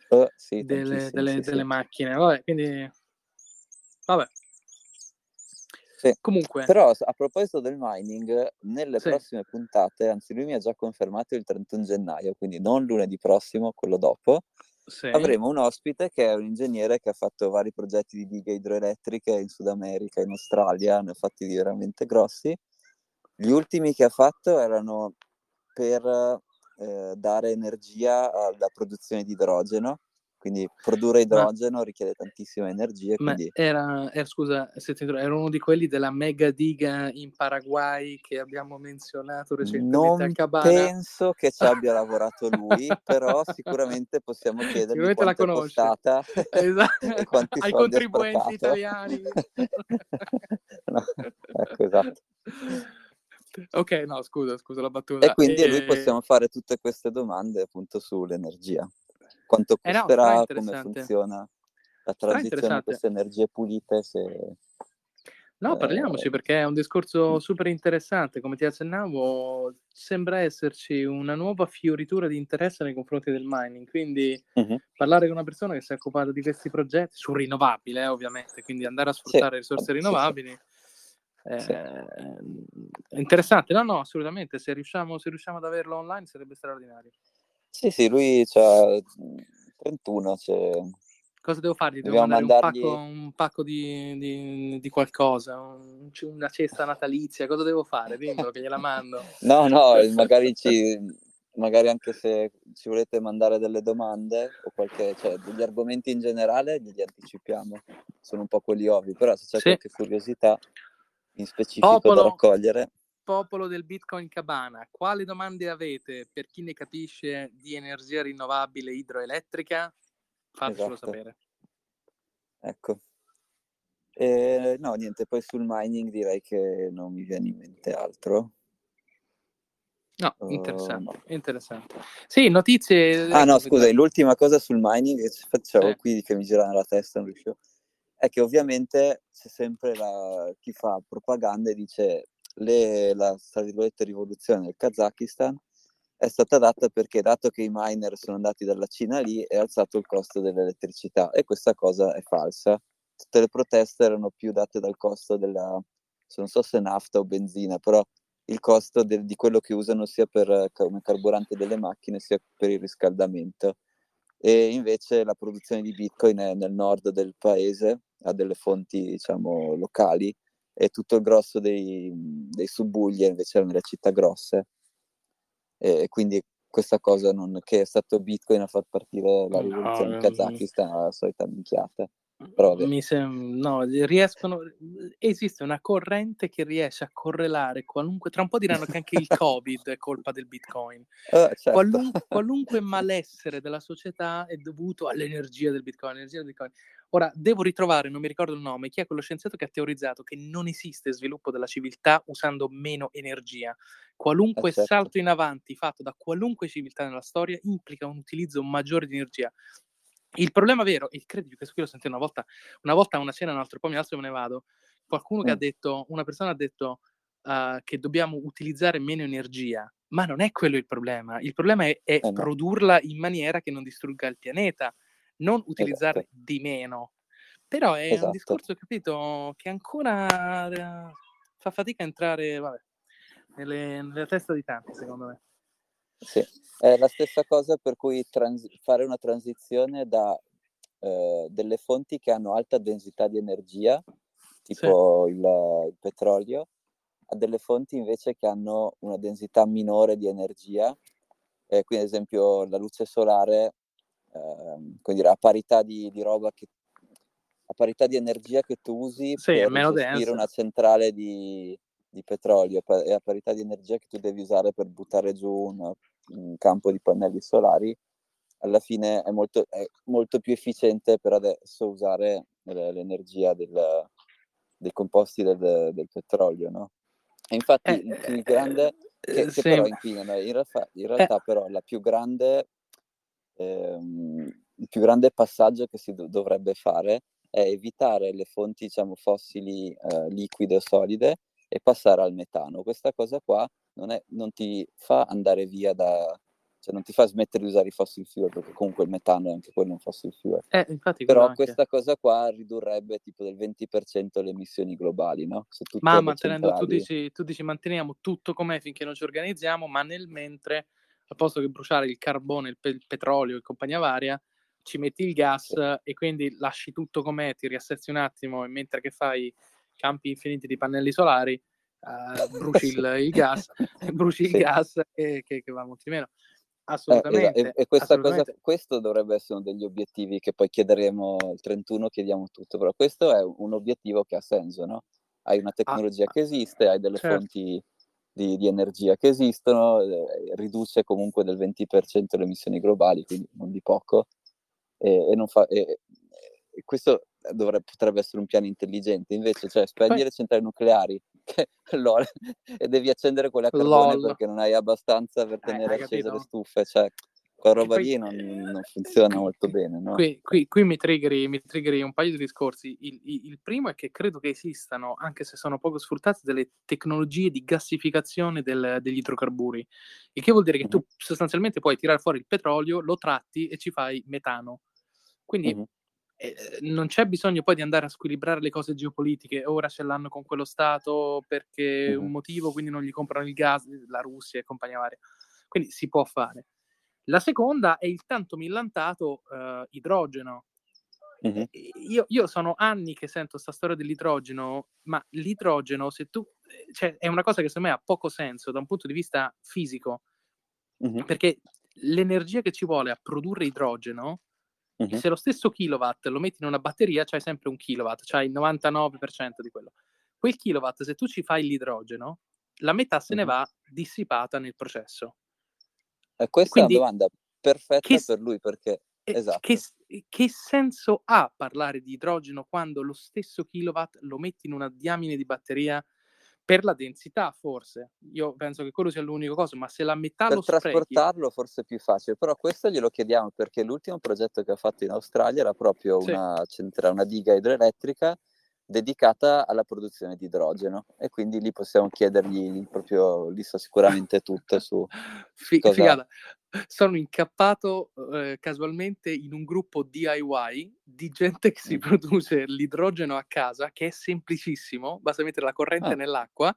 uh, sì, delle, delle, sì, delle sì. macchine. Vabbè, quindi, vabbè. Sì. Comunque. Però a proposito del mining, nelle prossime puntate, anzi lui mi ha già confermato il 31 gennaio, quindi non lunedì prossimo, quello dopo, sì. avremo un ospite che è un ingegnere che ha fatto vari progetti di dighe idroelettriche in Sud America, in Australia, ne ha fatti veramente grossi. Gli ultimi che ha fatto erano per eh, dare energia alla produzione di idrogeno quindi produrre idrogeno Ma... richiede tantissima energia. Quindi... Era, era, scusa, era uno di quelli della mega diga in Paraguay che abbiamo menzionato recentemente non penso che ci abbia lavorato lui, però sicuramente possiamo *laughs* chiedergli quanto la conosce. è costata *laughs* esatto. ai contribuenti italiani. *laughs* no, ecco, esatto. Ok, no, scusa, scusa la battuta. E quindi e... lui possiamo fare tutte queste domande appunto sull'energia quanto costerà, eh no, come funziona la transizione a queste energie pulite. Se, no, parliamoci eh, perché è un discorso super interessante. Come ti accennavo, sembra esserci una nuova fioritura di interesse nei confronti del mining. Quindi uh-huh. parlare con una persona che si è occupata di questi progetti, su rinnovabile eh, ovviamente, quindi andare a sfruttare sì. risorse rinnovabili. Sì. Eh, sì. È interessante, no, no, assolutamente. Se riusciamo, se riusciamo ad averlo online sarebbe straordinario. Sì, sì, lui c'ha 31, cioè... Cosa devo fargli? Devo mandare mandargli... un pacco, un pacco di, di, di, qualcosa, un, una cesta natalizia, cosa devo fare? Dimmelo che gliela mando. *laughs* No, no, magari *laughs* ci... Magari anche se ci volete mandare delle domande o qualche, cioè degli argomenti in generale, li anticipiamo. Sono un po' quelli ovvi, però se c'è sì. qualche curiosità in specifico Popolo. da raccogliere popolo del Bitcoin Cabana, quali domande avete per chi ne capisce di energia rinnovabile idroelettrica? Fatecelo esatto. sapere. Ecco. Eh, no, niente, poi sul mining direi che non mi viene in mente altro. No, uh, interessante, no. interessante. Sì, notizie... Ah no, scusa, l'ultima cosa sul mining che facevo eh. qui che mi gira nella testa, non riuscivo, è che ovviamente c'è sempre la, chi fa propaganda e dice le, la rivoluzione del Kazakistan è stata data perché dato che i miner sono andati dalla Cina lì è alzato il costo dell'elettricità e questa cosa è falsa. Tutte le proteste erano più date dal costo della, non so se nafta o benzina, però il costo de, di quello che usano sia per, come carburante delle macchine sia per il riscaldamento. E invece la produzione di Bitcoin è nel nord del paese, ha delle fonti diciamo locali e tutto il grosso dei, dei subbuglier invece erano nelle città grosse. E quindi questa cosa non, che è stato Bitcoin a far partire la rivoluzione no, in Kazakistan la solita minchiata. Però, Mi sem- no, riescono, esiste una corrente che riesce a correlare qualunque, tra un po' diranno che anche il *laughs* Covid è colpa del Bitcoin. Uh, certo. Qualun- qualunque malessere della società è dovuto all'energia del Bitcoin. Del Bitcoin. Ora, devo ritrovare, non mi ricordo il nome, chi è quello scienziato che ha teorizzato che non esiste sviluppo della civiltà usando meno energia. Qualunque eh certo. salto in avanti fatto da qualunque civiltà nella storia implica un utilizzo maggiore di energia. Il problema vero, e credo che questo qui l'ho sentito una volta, una volta a una cena, un altro poi mi alzo e me ne vado, qualcuno mm. che ha detto, una persona ha detto uh, che dobbiamo utilizzare meno energia, ma non è quello il problema. Il problema è, è eh no. produrla in maniera che non distrugga il pianeta, non utilizzare esatto. di meno. Però è esatto. un discorso, capito, che ancora uh, fa fatica a entrare vabbè, nelle, nella testa di tanti, secondo me. Sì, è la stessa cosa per cui trans- fare una transizione da eh, delle fonti che hanno alta densità di energia, tipo sì. il, il, petrolio, a delle fonti invece che hanno una densità minore di energia, eh, quindi ad esempio la luce solare, eh, dire, a parità di, di roba che a parità di energia che tu usi sì, per gestire una centrale di, di petrolio e a parità di energia che tu devi usare per buttare giù un, un campo di pannelli solari, alla fine è molto, è molto più efficiente per adesso usare l'energia del, dei composti del, del petrolio, no? E infatti eh, il più grande, eh, che, che però inquinano, in realtà, in realtà eh. però la più grande, ehm, il più grande passaggio che si do- dovrebbe fare è evitare le fonti diciamo, fossili eh, liquide o solide e passare al metano. Questa cosa qua non, è, non ti fa andare via da, cioè non ti fa smettere di usare i fossil fuel, perché comunque il metano è anche quello un fossil fuel. Eh, infatti, Però questa anche. cosa qua ridurrebbe tipo del 20% le emissioni globali, no? ma mantenendo, tu dici, tu dici manteniamo tutto com'è finché non ci organizziamo, ma nel mentre, al posto che bruciare il carbone, il, pe- il petrolio e compagnia varia, ci metti il gas sì. e quindi lasci tutto com'è, ti riasserzi un attimo e mentre che fai campi infiniti di pannelli solari, uh, *laughs* bruci il, il, gas, *laughs* bruci il gas e che, che va molto di meno. Assolutamente. Eh. E, e questa assolutamente. cosa, questo dovrebbe essere uno degli obiettivi che poi chiederemo il 31, chiediamo tutto, però questo è un obiettivo che ha senso, no? Hai una ah, tecnologia ah, che esiste, hai delle certo. fonti di, di, energia che esistono, eh, riduce comunque del 20% le emissioni globali, quindi non di poco, e, e non fa, e, e questo dovrebbe, potrebbe essere un piano intelligente, invece, cioè spegnere le centrali nucleari *laughs* LOL, e devi accendere quelle a carbone LOL. perché non hai abbastanza per eh, tenere eh, accese le stufe, cioè quella roba poi, lì non, non, funziona molto bene. No? Qui, qui, qui mi, triggeri, mi, triggeri, un paio di discorsi. Il, il, il, primo è che credo che esistano, anche se sono poco sfruttate, delle tecnologie di gassificazione del, degli idrocarburi. Il che vuol dire che mm-hmm. tu sostanzialmente puoi tirare fuori il petrolio, lo tratti e ci fai metano. Quindi mm-hmm eh, non c'è bisogno poi di andare a squilibrare le cose geopolitiche, ora ce l'hanno con quello Stato perché uh-huh. un motivo, quindi non gli comprano il gas, la Russia e compagnia varia. Quindi si può fare. La seconda è il tanto millantato uh, idrogeno. Uh-huh. Io, io, sono anni che sento questa storia dell'idrogeno, ma l'idrogeno, se tu, cioè, è una cosa che secondo me ha poco senso da un punto di vista fisico, uh-huh. perché l'energia che ci vuole a produrre idrogeno Uh-huh. Se lo stesso kilowatt lo metti in una batteria, c'hai sempre un kilowatt, c'hai il 99% di quello. Quel kilowatt, se tu ci fai l'idrogeno, la metà se ne va dissipata nel processo. E questa Quindi, è una domanda perfetta che, per lui perché... Esatto. Che, che, senso ha parlare di idrogeno quando lo stesso kilowatt lo metti in una diamine di batteria per la densità forse, io penso che quello sia l'unico cosa, ma se la metà per lo sprechi... trasportarlo forse è più facile, però questo glielo chiediamo perché l'ultimo progetto che ha fatto in Australia era proprio sì. una, centrale, una diga idroelettrica dedicata alla produzione di idrogeno e quindi lì possiamo chiedergli proprio, lì sa sicuramente tutto su F- cosa... Figata. Sono incappato eh, casualmente in un gruppo DIY di gente che si mm. produce l'idrogeno a casa, che è semplicissimo, basta mettere la corrente ah. nell'acqua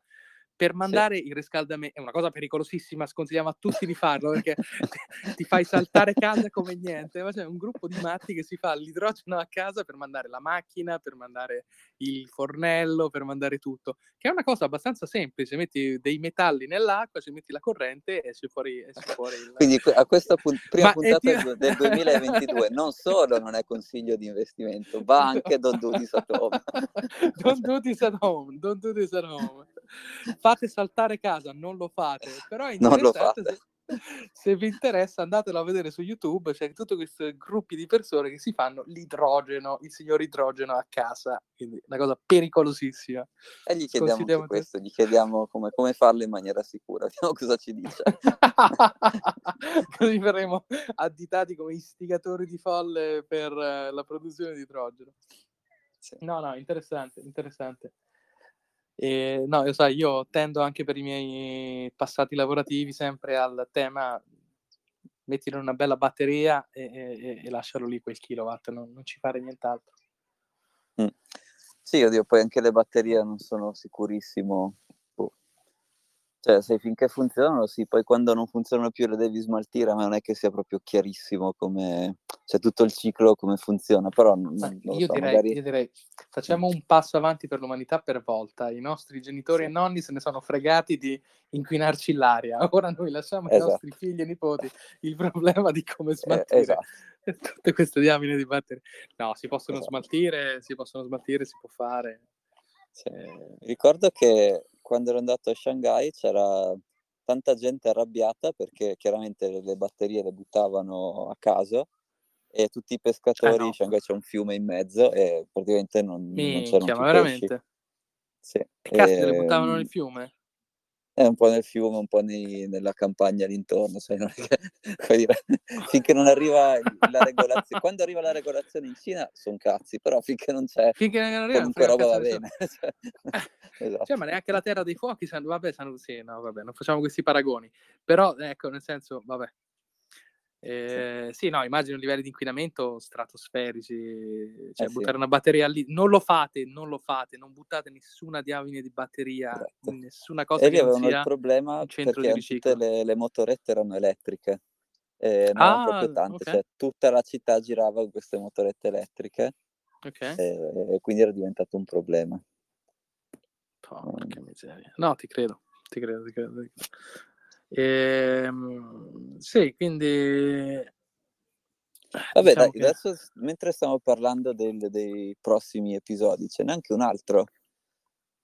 per mandare sì. il riscaldamento è una cosa pericolosissima, sconsigliamo a tutti di farlo perché *laughs* ti fai saltare casa come niente, ma c'è un gruppo di matti che si fa l'idrogeno a casa per mandare la macchina, per mandare il fornello, per mandare tutto, che è una cosa abbastanza semplice, metti dei metalli nell'acqua, ci metti la corrente e esce fuori, esce fuori il... Quindi a questa pun- prima ma puntata ti... del 2022 *laughs* non solo non è consiglio di investimento, va anche *laughs* Don't Do This at Home. don't Do This at Home, Don't Do This at Home fate saltare casa, non lo fate, però è *laughs* interessante se, se, vi interessa andatelo a vedere su YouTube, c'è tutti questi gruppi di persone che si fanno l'idrogeno, il signor idrogeno a casa, quindi una cosa pericolosissima. E gli chiediamo questo, gli chiediamo come, come, farlo in maniera sicura, *laughs* vediamo cosa ci dice. *laughs* Così verremo additati come istigatori di folle per uh, la produzione di idrogeno. Sì. No, no, interessante, interessante. E, no, io sai, io tendo anche per i miei passati lavorativi sempre al tema in una bella batteria e, e, e lasciarlo lì quel kilowatt, non, non, ci fare nient'altro. Mm. Sì, oddio, poi anche le batterie non sono sicurissimo cioè, se finché funzionano, sì, poi quando non funzionano più le devi smaltire, ma non è che sia proprio chiarissimo come, cioè tutto il ciclo come funziona, però non, non io, so, direi, magari... io, direi, facciamo un passo avanti per l'umanità per volta, i nostri genitori sì. e nonni se ne sono fregati di inquinarci l'aria, *laughs* ora noi lasciamo esatto. ai nostri figli e nipoti il problema di come eh, smaltire eh, esatto. *laughs* tutte queste diamine di batterie. No, si possono esatto. smaltire, si possono smaltire, si può fare. Sì. Ricordo che quando ero andato a Shanghai c'era tanta gente arrabbiata perché chiaramente le batterie le buttavano a caso e tutti i pescatori, eh no. Shanghai c'è un fiume in mezzo e praticamente non, Minchia, non c'erano più veramente? Sì. E cazzo, e... le buttavano nel fiume? È un po' nel fiume, un po' nei, nella campagna all'intorno, sai, non che, *laughs* dire, finché non arriva la regolazione, quando arriva la regolazione in Cina sono cazzi, però finché non c'è finché non arriva, comunque roba va bene. *laughs* cioè, esatto. cioè, ma neanche la terra dei fuochi, vabbè, sì, no, vabbè, non facciamo questi paragoni, però ecco, nel senso, vabbè, eh, sì. sì. no, immagino livelli di inquinamento stratosferici, cioè eh buttare sì. una batteria lì, non lo fate, non lo fate, non buttate nessuna diamine di batteria, esatto. nessuna cosa e non sia il problema perché tutte le, le, motorette erano elettriche, eh, non ah, proprio tante, okay. cioè tutta la città girava con queste motorette elettriche okay. e, e quindi era diventato un problema. Porca mm. miseria. No, ti credo, ti credo, ti credo. Ti credo. Ehm, sì, quindi... Vabbè, diciamo dai, che... adesso mentre stiamo parlando del, dei prossimi episodi, ce n'è anche un altro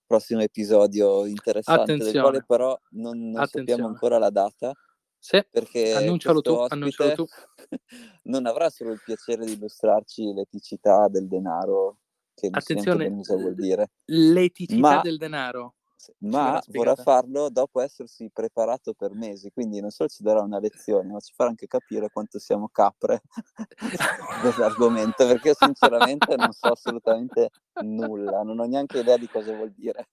prossimo episodio interessante, Attenzione. del quale però non, non sappiamo ancora la data. Sì, perché annuncialo tu, annuncialo tu. *laughs* non avrà solo il piacere di illustrarci l'eticità del denaro, che non Attenzione, so cosa vuol dire. L'eticità ma... del denaro ma vorrà farlo dopo essersi preparato per mesi, quindi non solo ci darà una lezione, ma ci farà anche capire quanto siamo capre *laughs* dell'argomento, perché sinceramente non so assolutamente nulla, non ho neanche idea di cosa vuol dire.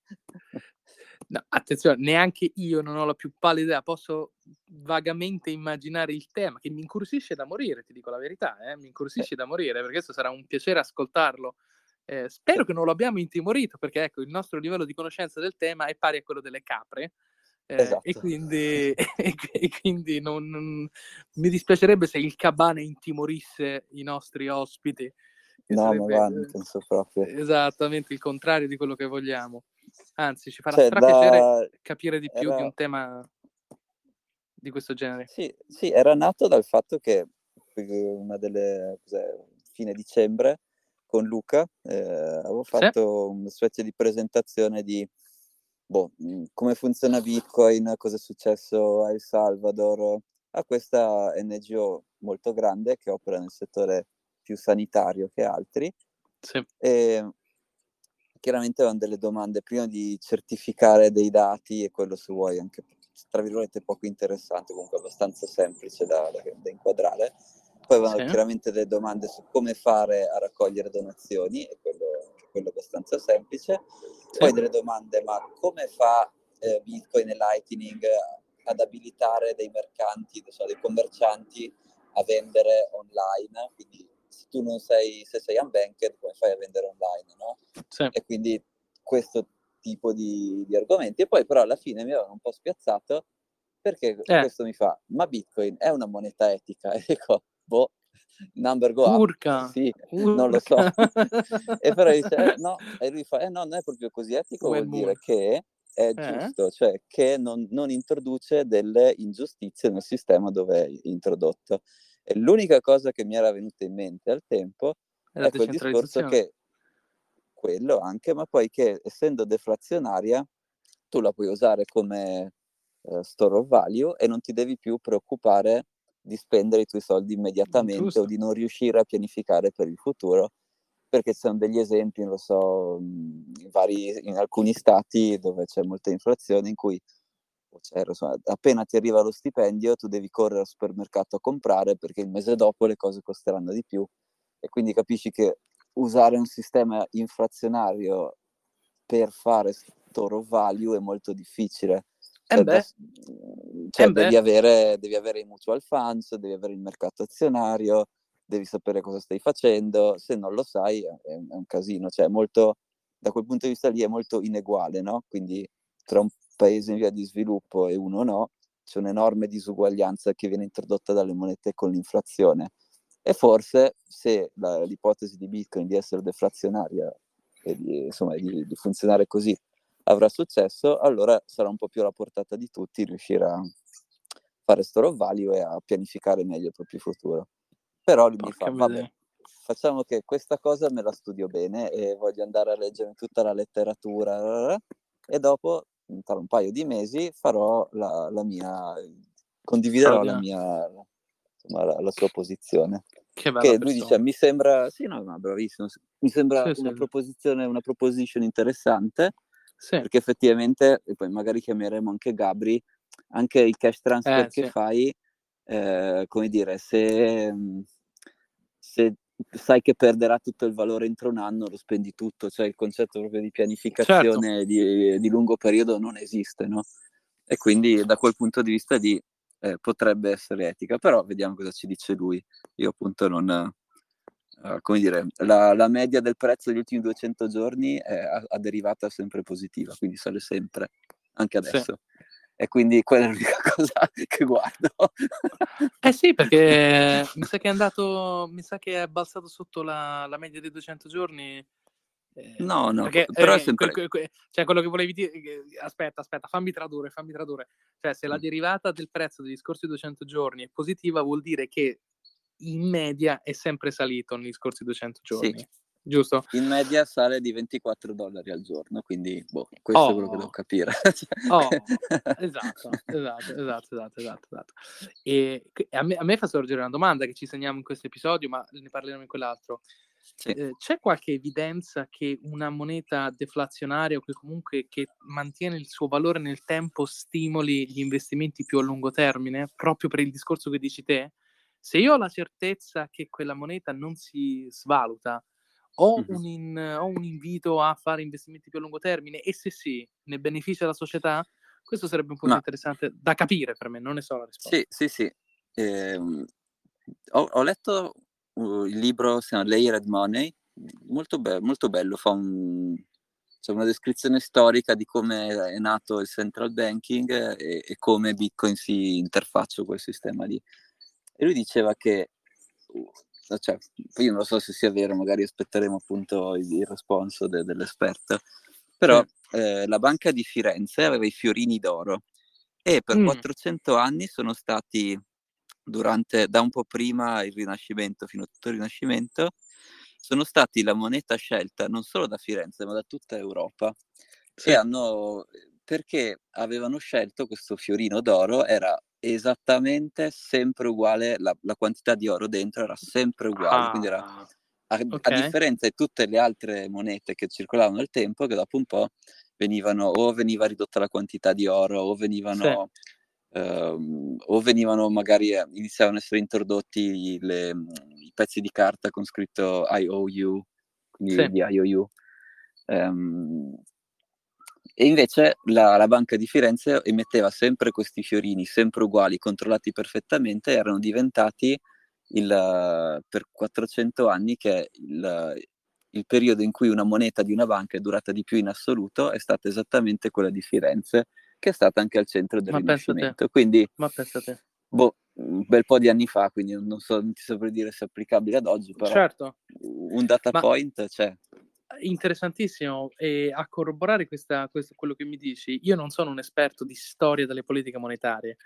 No, attenzione, neanche io non ho la più pallida idea, posso vagamente immaginare il tema, che mi incuriosisce da morire, ti dico la verità, eh? mi incuriosisce eh. da morire, perché questo sarà un piacere ascoltarlo eh, spero che non lo abbiamo intimorito perché ecco, il nostro livello di conoscenza del tema è pari a quello delle capre. Eh, esatto. *laughs* E quindi, e, quindi non, non, mi dispiacerebbe se il cabane intimorisse i nostri ospiti. No, sarebbe, ma va, penso proprio. Esattamente il contrario di quello che vogliamo. Anzi, ci farà cioè, strapiacere da... capire di più era... di un tema di questo genere. Sì, sì, era nato dal fatto che una delle fine dicembre con Luca, eh, avevo fatto sì. una specie di presentazione di boh, mm, come funziona Bitcoin, cosa è successo a El Salvador, a questa NGO molto grande che opera nel settore più sanitario che altri. Sì. E chiaramente avevano delle domande prima di certificare dei dati e quello se vuoi anche tra virgolette poco interessante, comunque abbastanza semplice da, da, da inquadrare poi avevano sì. chiaramente delle domande su come fare a raccogliere donazioni, e quello, quello abbastanza semplice. Sì. Poi delle domande, ma come fa eh, Bitcoin e Lightning ad abilitare dei mercanti, so, dei commercianti a vendere online? Quindi se tu non sei, se sei unbanked, come fai a vendere online, no? Sì. E quindi questo tipo di, di, argomenti. E poi però alla fine mi avevano un po' spiazzato perché eh. questo mi fa, ma Bitcoin è una moneta etica? *laughs* E dico, boh, number go Urca. Sì, urca. non lo so. *laughs* e però dice, eh, *laughs* no, e lui fa, eh no, non è proprio così etico, vuol dire che è eh? giusto, cioè che non, non, introduce delle ingiustizie nel sistema dove è introdotto. E l'unica cosa che mi era venuta in mente al tempo è quel discorso che quello anche, ma poi che essendo deflazionaria tu la puoi usare come uh, store of value e non ti devi più preoccupare di spendere i tuoi soldi immediatamente Giusto. o di non riuscire a pianificare per il futuro, perché ci sono degli esempi, non lo so, in, vari, in alcuni stati dove c'è molta inflazione in cui insomma, appena ti arriva lo stipendio tu devi correre al supermercato a comprare perché il mese dopo le cose costeranno di più e quindi capisci che usare un sistema inflazionario per fare store of value è molto difficile eh cioè, da, cioè eh devi, avere, devi, avere, i mutual funds, devi avere il mercato azionario, devi sapere cosa stai facendo, se non lo sai è, è un casino, cioè molto da quel punto di vista lì è molto ineguale, no? Quindi tra un paese in via di sviluppo e uno no, c'è un'enorme disuguaglianza che viene introdotta dalle monete con l'inflazione. E forse se la, l'ipotesi di Bitcoin di essere deflazionaria e di, insomma, di, di funzionare così avrà successo, allora sarà un po' più alla portata di tutti riuscire a fare store of value e a pianificare meglio il proprio futuro. Però lui Porca mi fa, vabbè, facciamo che questa cosa me la studio bene e voglio andare a leggere tutta la letteratura e dopo, tra un paio di mesi, farò la, la mia, condividerò la mia, insomma, la, la sua posizione. Che, che lui dice, mi sembra, sì, no, no, bravissimo, mi sembra sì, una sì. proposizione, una proposition interessante, sì. perché effettivamente, e poi magari chiameremo anche Gabri, anche il cash transfer eh, che fai, eh, come dire, se, se sai che perderà tutto il valore entro un anno, lo spendi tutto, cioè il concetto proprio di pianificazione certo. di, di, lungo periodo non esiste, no? E quindi da quel punto di vista lì eh, potrebbe essere etica, però vediamo cosa ci dice lui. Io appunto non... Uh, come dire, la, la, media del prezzo degli ultimi 200 giorni è a, a derivata sempre positiva, quindi sale sempre, anche adesso. Sì e quindi quella è l'unica *laughs* cosa che guardo. eh sì, perché *laughs* mi sa che è andato, mi sa che è balzato sotto la, la media dei 200 giorni. Eh, no, no, perché, però eh, sempre... que, que, cioè quello che volevi dire, aspetta, aspetta, fammi tradurre, fammi tradurre. Cioè, se la mm. derivata del prezzo degli scorsi 200 giorni è positiva, vuol dire che in media è sempre salito negli scorsi 200 giorni. Sì giusto? In media sale di 24 dollari al giorno, quindi boh, questo oh. è quello che devo capire. oh, *laughs* esatto, esatto, esatto, esatto, esatto, esatto. E a me, a me, fa sorgere una domanda che ci segniamo in questo episodio, ma ne parleremo in quell'altro. Sì. Eh, c'è qualche evidenza che una moneta deflazionaria o che comunque che mantiene il suo valore nel tempo stimoli gli investimenti più a lungo termine, proprio per il discorso che dici te? Se io ho la certezza che quella moneta non si svaluta, ho, mm-hmm. un in, ho un invito a fare investimenti più a lungo termine e se sì, ne beneficia la società? Questo sarebbe un po' no. interessante da capire per me, non ne so la risposta. Sì, sì, sì. Eh, ho, ho, letto uh, il libro, si chiama Layered Money, molto, be- molto bello, fa un, cioè una descrizione storica di come è nato il central banking e, e come Bitcoin si interfaccia con quel sistema lì. E lui diceva che cioè, io non so se sia vero, magari aspetteremo appunto il, il responso de, dell'esperto, però eh, la banca di Firenze aveva i fiorini d'oro e per mm. 400 anni sono stati, durante, da un po' prima il Rinascimento fino a tutto il Rinascimento, sono stati la moneta scelta non solo da Firenze ma da tutta Europa sì. e hanno, perché avevano scelto questo fiorino d'oro, era esattamente sempre uguale, la, la, quantità di oro dentro era sempre uguale, ah, quindi era a, okay. a, differenza di tutte le altre monete che circolavano nel tempo, che dopo un po' venivano o veniva ridotta la quantità di oro o venivano, sì. ehm, o venivano magari eh, iniziavano a essere introdotti le, i pezzi di carta con scritto IOU, quindi sì. di IOU. Um, e invece la, la, Banca di Firenze emetteva sempre questi fiorini, sempre uguali, controllati perfettamente, erano diventati il, per 400 anni che il, il, periodo in cui una moneta di una banca è durata di più in assoluto è stata esattamente quella di Firenze, che è stata anche al centro del Ma Rinascimento. Quindi, Ma pensate. Boh, un bel po' di anni fa, quindi non, so, non ti saprei dire se è applicabile ad oggi, però certo. un data Ma... point c'è interessantissimo e a corroborare questa, questo, quello che mi dici, io non sono un esperto di storia delle politiche monetarie,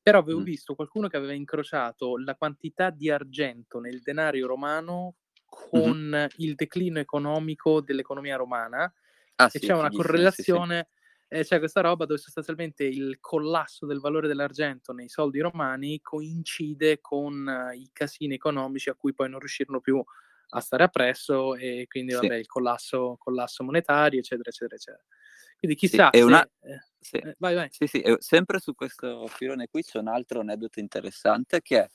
però avevo mm. visto qualcuno che aveva incrociato la quantità di argento nel denario romano con mm-hmm. il declino economico dell'economia romana ah, e sì, c'è una correlazione, sì. Eh, c'è questa roba dove sostanzialmente il collasso del valore dell'argento nei soldi romani coincide con uh, i casini economici a cui poi non riuscirono più a a stare appresso e quindi vabbè, sì. il collasso, collasso, monetario, eccetera, eccetera, eccetera. Quindi chissà sì, se... una... sì. Eh, vai, vai. Sì, sì, sempre su questo filone qui c'è un altro aneddoto interessante che è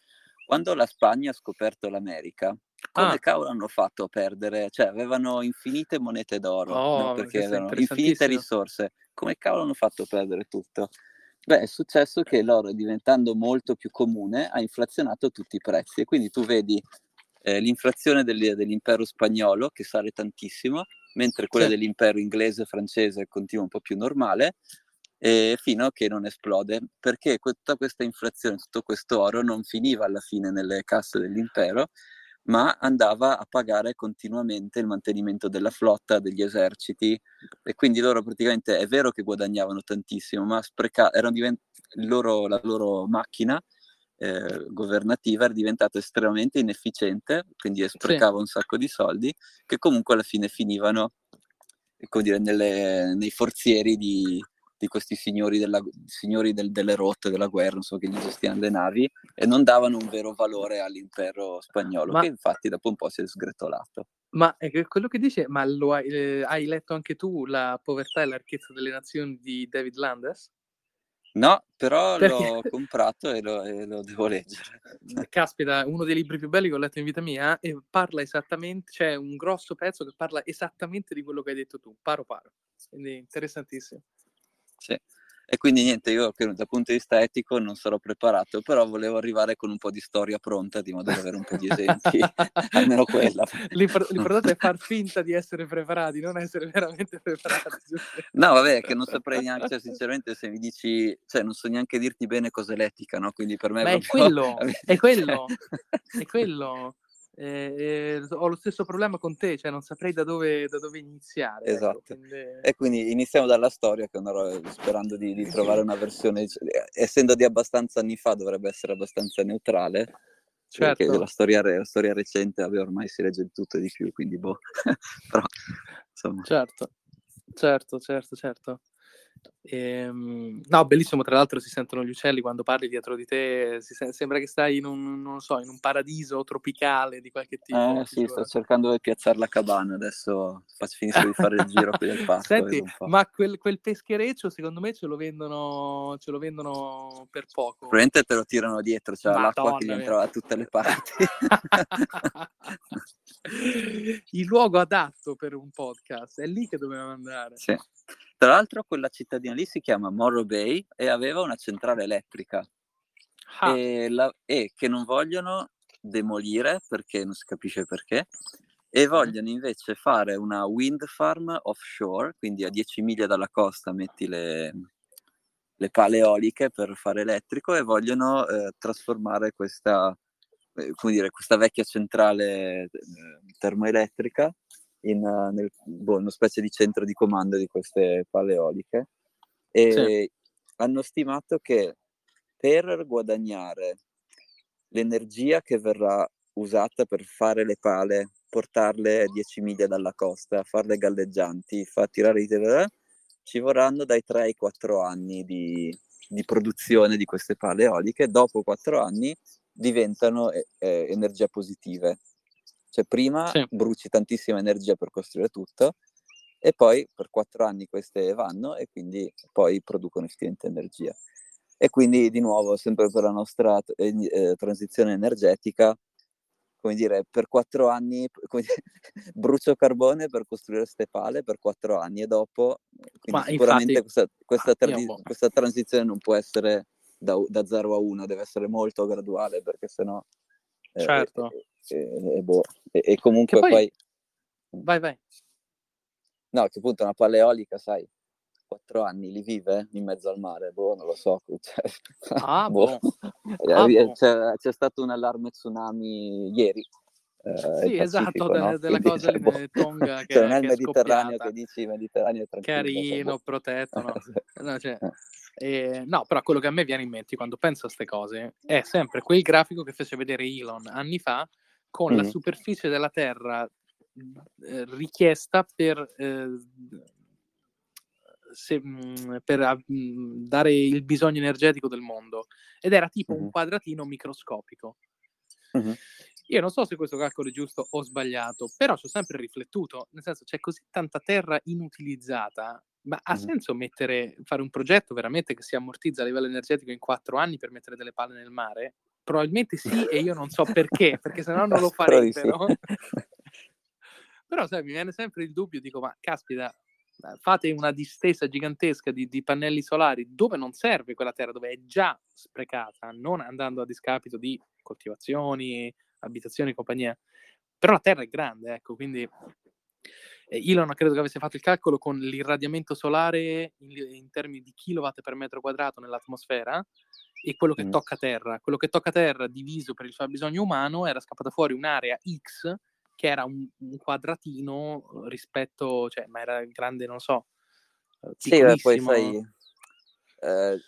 quando la Spagna ha scoperto l'America, come ah. cavolo hanno fatto a perdere? Cioè, avevano infinite monete d'oro, oh, no? perché avevano infinite risorse. Come cavolo hanno fatto a perdere tutto? Beh, è successo che l'oro, diventando molto più comune, ha inflazionato tutti i prezzi. E quindi tu vedi eh, l'inflazione del, dell'impero spagnolo che sale tantissimo, mentre quella sì. dell'impero inglese e francese continua un po' più normale, e fino a che non esplode, perché tutta questa inflazione, tutto questo oro non finiva alla fine nelle casse dell'impero, ma andava a pagare continuamente il mantenimento della flotta, degli eserciti e quindi loro praticamente è vero che guadagnavano tantissimo, ma spreca- divent- loro, la loro macchina eh, governativa era diventata estremamente inefficiente, quindi sprecava sì. un sacco di soldi che comunque alla fine finivano dire, nelle, nei forzieri di, di questi signori, della, signori del, delle rotte della guerra, non so che gli gestivano le navi, e non davano un vero valore all'impero spagnolo, ma, che infatti dopo un po' si è sgretolato. Ma è quello che dice, ma hai, eh, hai, letto anche tu La povertà e la ricchezza delle nazioni di David Landes? No, però Perché? l'ho comprato e lo, e lo, devo leggere. Caspita, uno dei libri più belli che ho letto in vita mia e parla esattamente, c'è un grosso pezzo che parla esattamente di quello che hai detto tu, paro paro. Quindi interessantissimo. Sì. E quindi niente, io dal punto di vista etico non sarò preparato, però volevo arrivare con un po' di storia pronta, di modo da avere un po' di esempi, *laughs* almeno quella. L'impor- l'importante è far finta di essere preparati, non essere veramente *laughs* preparati. no, vabbè, che non saprei neanche, cioè, sinceramente, se mi dici, cioè, non so neanche dirti bene cos'è l'etica, no? Quindi per me... Ma è, quello, *laughs* è quello, è quello eh, eh, ho lo stesso problema con te, cioè non saprei da dove, da dove iniziare. Ecco, esatto. Ecco, quindi... E quindi iniziamo dalla storia, che ero, sperando di, di, trovare una versione, cioè, essendo di abbastanza anni fa, dovrebbe essere abbastanza neutrale. Certo. Perché la storia, la storia recente, vabbè, ormai si legge di tutto e di più, quindi boh. *laughs* Però, insomma. Certo, certo, certo, certo. Ehm, no, bellissimo, tra l'altro si sentono gli uccelli quando parli dietro di te, sen- sembra che stai in un, non so, in un paradiso tropicale di qualche tipo. Eh sì, sto cercando di piazzare la cabana, adesso finisco di fare il giro qui del parco. Senti, ma quel, quel, peschereccio secondo me ce lo, vendono, ce lo vendono per poco. Probabilmente te lo tirano dietro, c'è cioè l'acqua che gli entra da tutte le parti. *laughs* il luogo adatto per un podcast, è lì che dovevamo andare. Sì. Tra l'altro quella cittadina lì si chiama Morro Bay e aveva una centrale elettrica ah. e, la, e, che non vogliono demolire perché non si capisce perché e vogliono invece fare una wind farm offshore, quindi a 10 miglia dalla costa metti le, le pale eoliche per fare elettrico e vogliono eh, trasformare questa, eh, come dire, questa vecchia centrale eh, termoelettrica in, nel, boh, una specie di centro di comando di queste pale eoliche e sì. hanno stimato che per guadagnare l'energia che verrà usata per fare le pale, portarle a 10 miglia dalla costa, farle galleggianti, far tirare i ci vorranno dai 3 ai 4 anni di, di produzione di queste pale eoliche. Dopo 4 anni diventano eh, energia positive cioè prima sì. bruci tantissima energia per costruire tutto e poi per quattro anni queste vanno e quindi poi producono effettivamente energia. E quindi di nuovo, sempre per la nostra eh, eh transizione energetica, come dire, per quattro anni dire, *laughs* brucio carbone per costruire queste pale per quattro anni e dopo, Ma sicuramente infatti, questa, questa, tra- boh. questa, transizione non può essere da, da 0 a 1, deve essere molto graduale perché sennò certo. Eh, e, boh. e, e comunque poi... poi... Vai, vai. No, che appunto una paleolica, sai, quattro anni li vive in mezzo al mare, boh, non lo so. *laughs* Cioè, ah, boh. boh. Ah, boh. c'è, c'è, stato un allarme tsunami ieri. Eh, sì, esatto, no? della Quindi, *laughs* cosa boh. lì Tonga che, cioè, non è il Mediterraneo che dici Mediterraneo è tranquillo. Carino, boh. protetto, no? *laughs* no, cioè, eh, no, però quello che a me viene in mente quando penso a queste cose è sempre quel grafico che fece vedere Elon anni fa con mm. la superficie della Terra eh, richiesta per, eh, se, mh, per mh, dare il bisogno energetico del mondo ed era tipo mm. un quadratino microscopico. Mm-hmm. Io non so se questo calcolo è giusto o sbagliato, però ci ho sempre riflettuto, nel senso c'è così tanta terra inutilizzata, ma ha mm-hmm. senso mettere, fare un progetto veramente che si ammortizza a livello energetico in quattro anni per mettere delle palle nel mare? Probabilmente sì, e io non so perché, perché se no non lo *laughs* farebbero. *laughs* Però sai, mi viene sempre il dubbio, dico, ma caspita, fate una distesa gigantesca di, di, pannelli solari dove non serve quella terra, dove è già sprecata, non andando a discapito di coltivazioni, abitazioni e compagnia. Però la terra è grande, ecco, quindi... Elon credo che avesse fatto il calcolo con l'irradiamento solare in, in termini di kilowatt per metro quadrato nell'atmosfera e quello che mm. tocca terra. Quello che tocca terra diviso per il fabbisogno umano era scappata fuori un'area X che era un, un quadratino rispetto, cioè, ma era grande, non so. Sì, beh, poi sai, eh,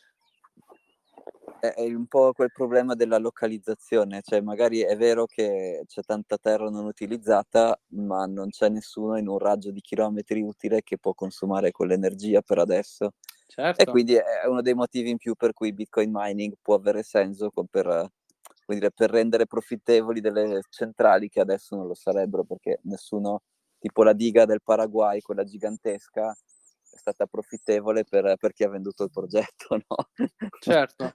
è un po' quel problema della localizzazione, cioè magari è vero che c'è tanta terra non utilizzata, ma non c'è nessuno in un raggio di chilometri utile che può consumare quell'energia per adesso. Certo. E quindi è uno dei motivi in più per cui Bitcoin mining può avere senso per, dire, per rendere profittevoli delle centrali che adesso non lo sarebbero, perché nessuno, tipo la diga del Paraguay, quella gigantesca, è stata profittevole per, per chi ha venduto il progetto, *laughs* no? Certo.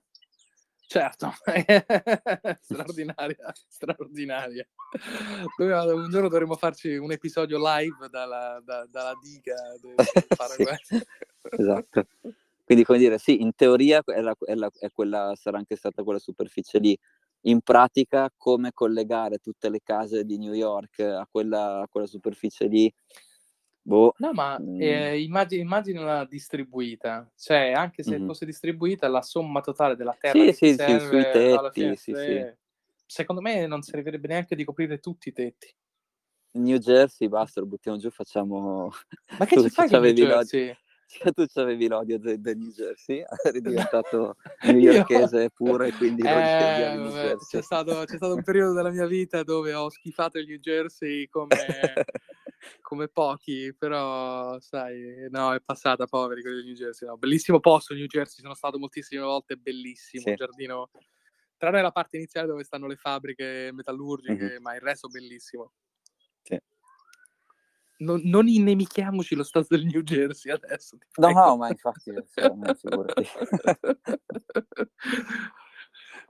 Certo, *laughs* straordinaria, straordinaria. Dove, un giorno dovremmo farci un episodio live dalla, da, dalla diga del *laughs* Paraguay. sì. *laughs* Esatto. Quindi, come dire, sì, in teoria è, la, è, la, è quella, sarà anche stata quella superficie lì. In pratica, come collegare tutte le case di New York a quella, a quella superficie lì Boh. No, ma mm. eh, immagini, immaginala distribuita, cioè anche se mm-hmm. fosse distribuita la somma totale della terra sì, sì, sì, sui tetti, fine, sì, sì. secondo me non servirebbe neanche di coprire tutti i tetti. New Jersey, basta, lo buttiamo giù, facciamo... Ma che ci fai con New Jersey? Cioè, tu avevi l'odio del New Jersey, *laughs* eri *laughs* diventato newyorkese pure, quindi eh, vabbè, c'è, stato, c'è stato un periodo della mia vita dove ho schifato il New Jersey come *laughs* *laughs* come pochi, però sai, no, è passata poveri quelli di New Jersey. No, bellissimo posto New Jersey, sono stato moltissime volte, bellissimo, sì. giardino, tranne la parte iniziale dove stanno le fabbriche metallurgiche, mm-hmm. ma il resto bellissimo. Sì. Non, non innemichiamoci lo stato del New Jersey adesso. No, no, ma infatti, figurati.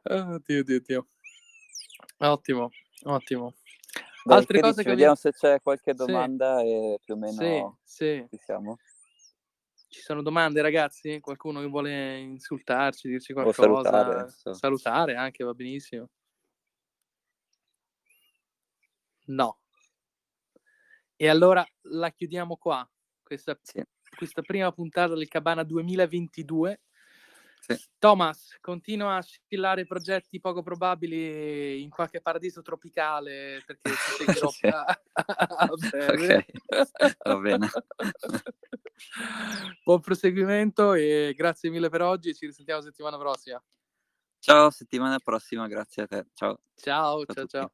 oh, *laughs* Dio, Dio, Dio. Ottimo, ottimo. Dai, Altre cose dici, che vediamo se c'è qualche domanda sì. e più o meno sì, sì. siamo. Ci sono domande, ragazzi? Qualcuno che vuole insultarci, dirci qualcosa? O salutare, salutare anche, va benissimo. No. E allora la chiudiamo qua, questa, questa prima puntata del Cabana 2022. Sì. Thomas, continua a scillare progetti poco probabili in qualche paradiso tropicale perché ti seguirò *laughs* sì. a. *laughs* Okay. Va bene. *laughs* Buon proseguimento e grazie mille per oggi. Ci risentiamo settimana prossima. Ciao, settimana prossima, grazie a te. Ciao. Ciao, ciao, ciao.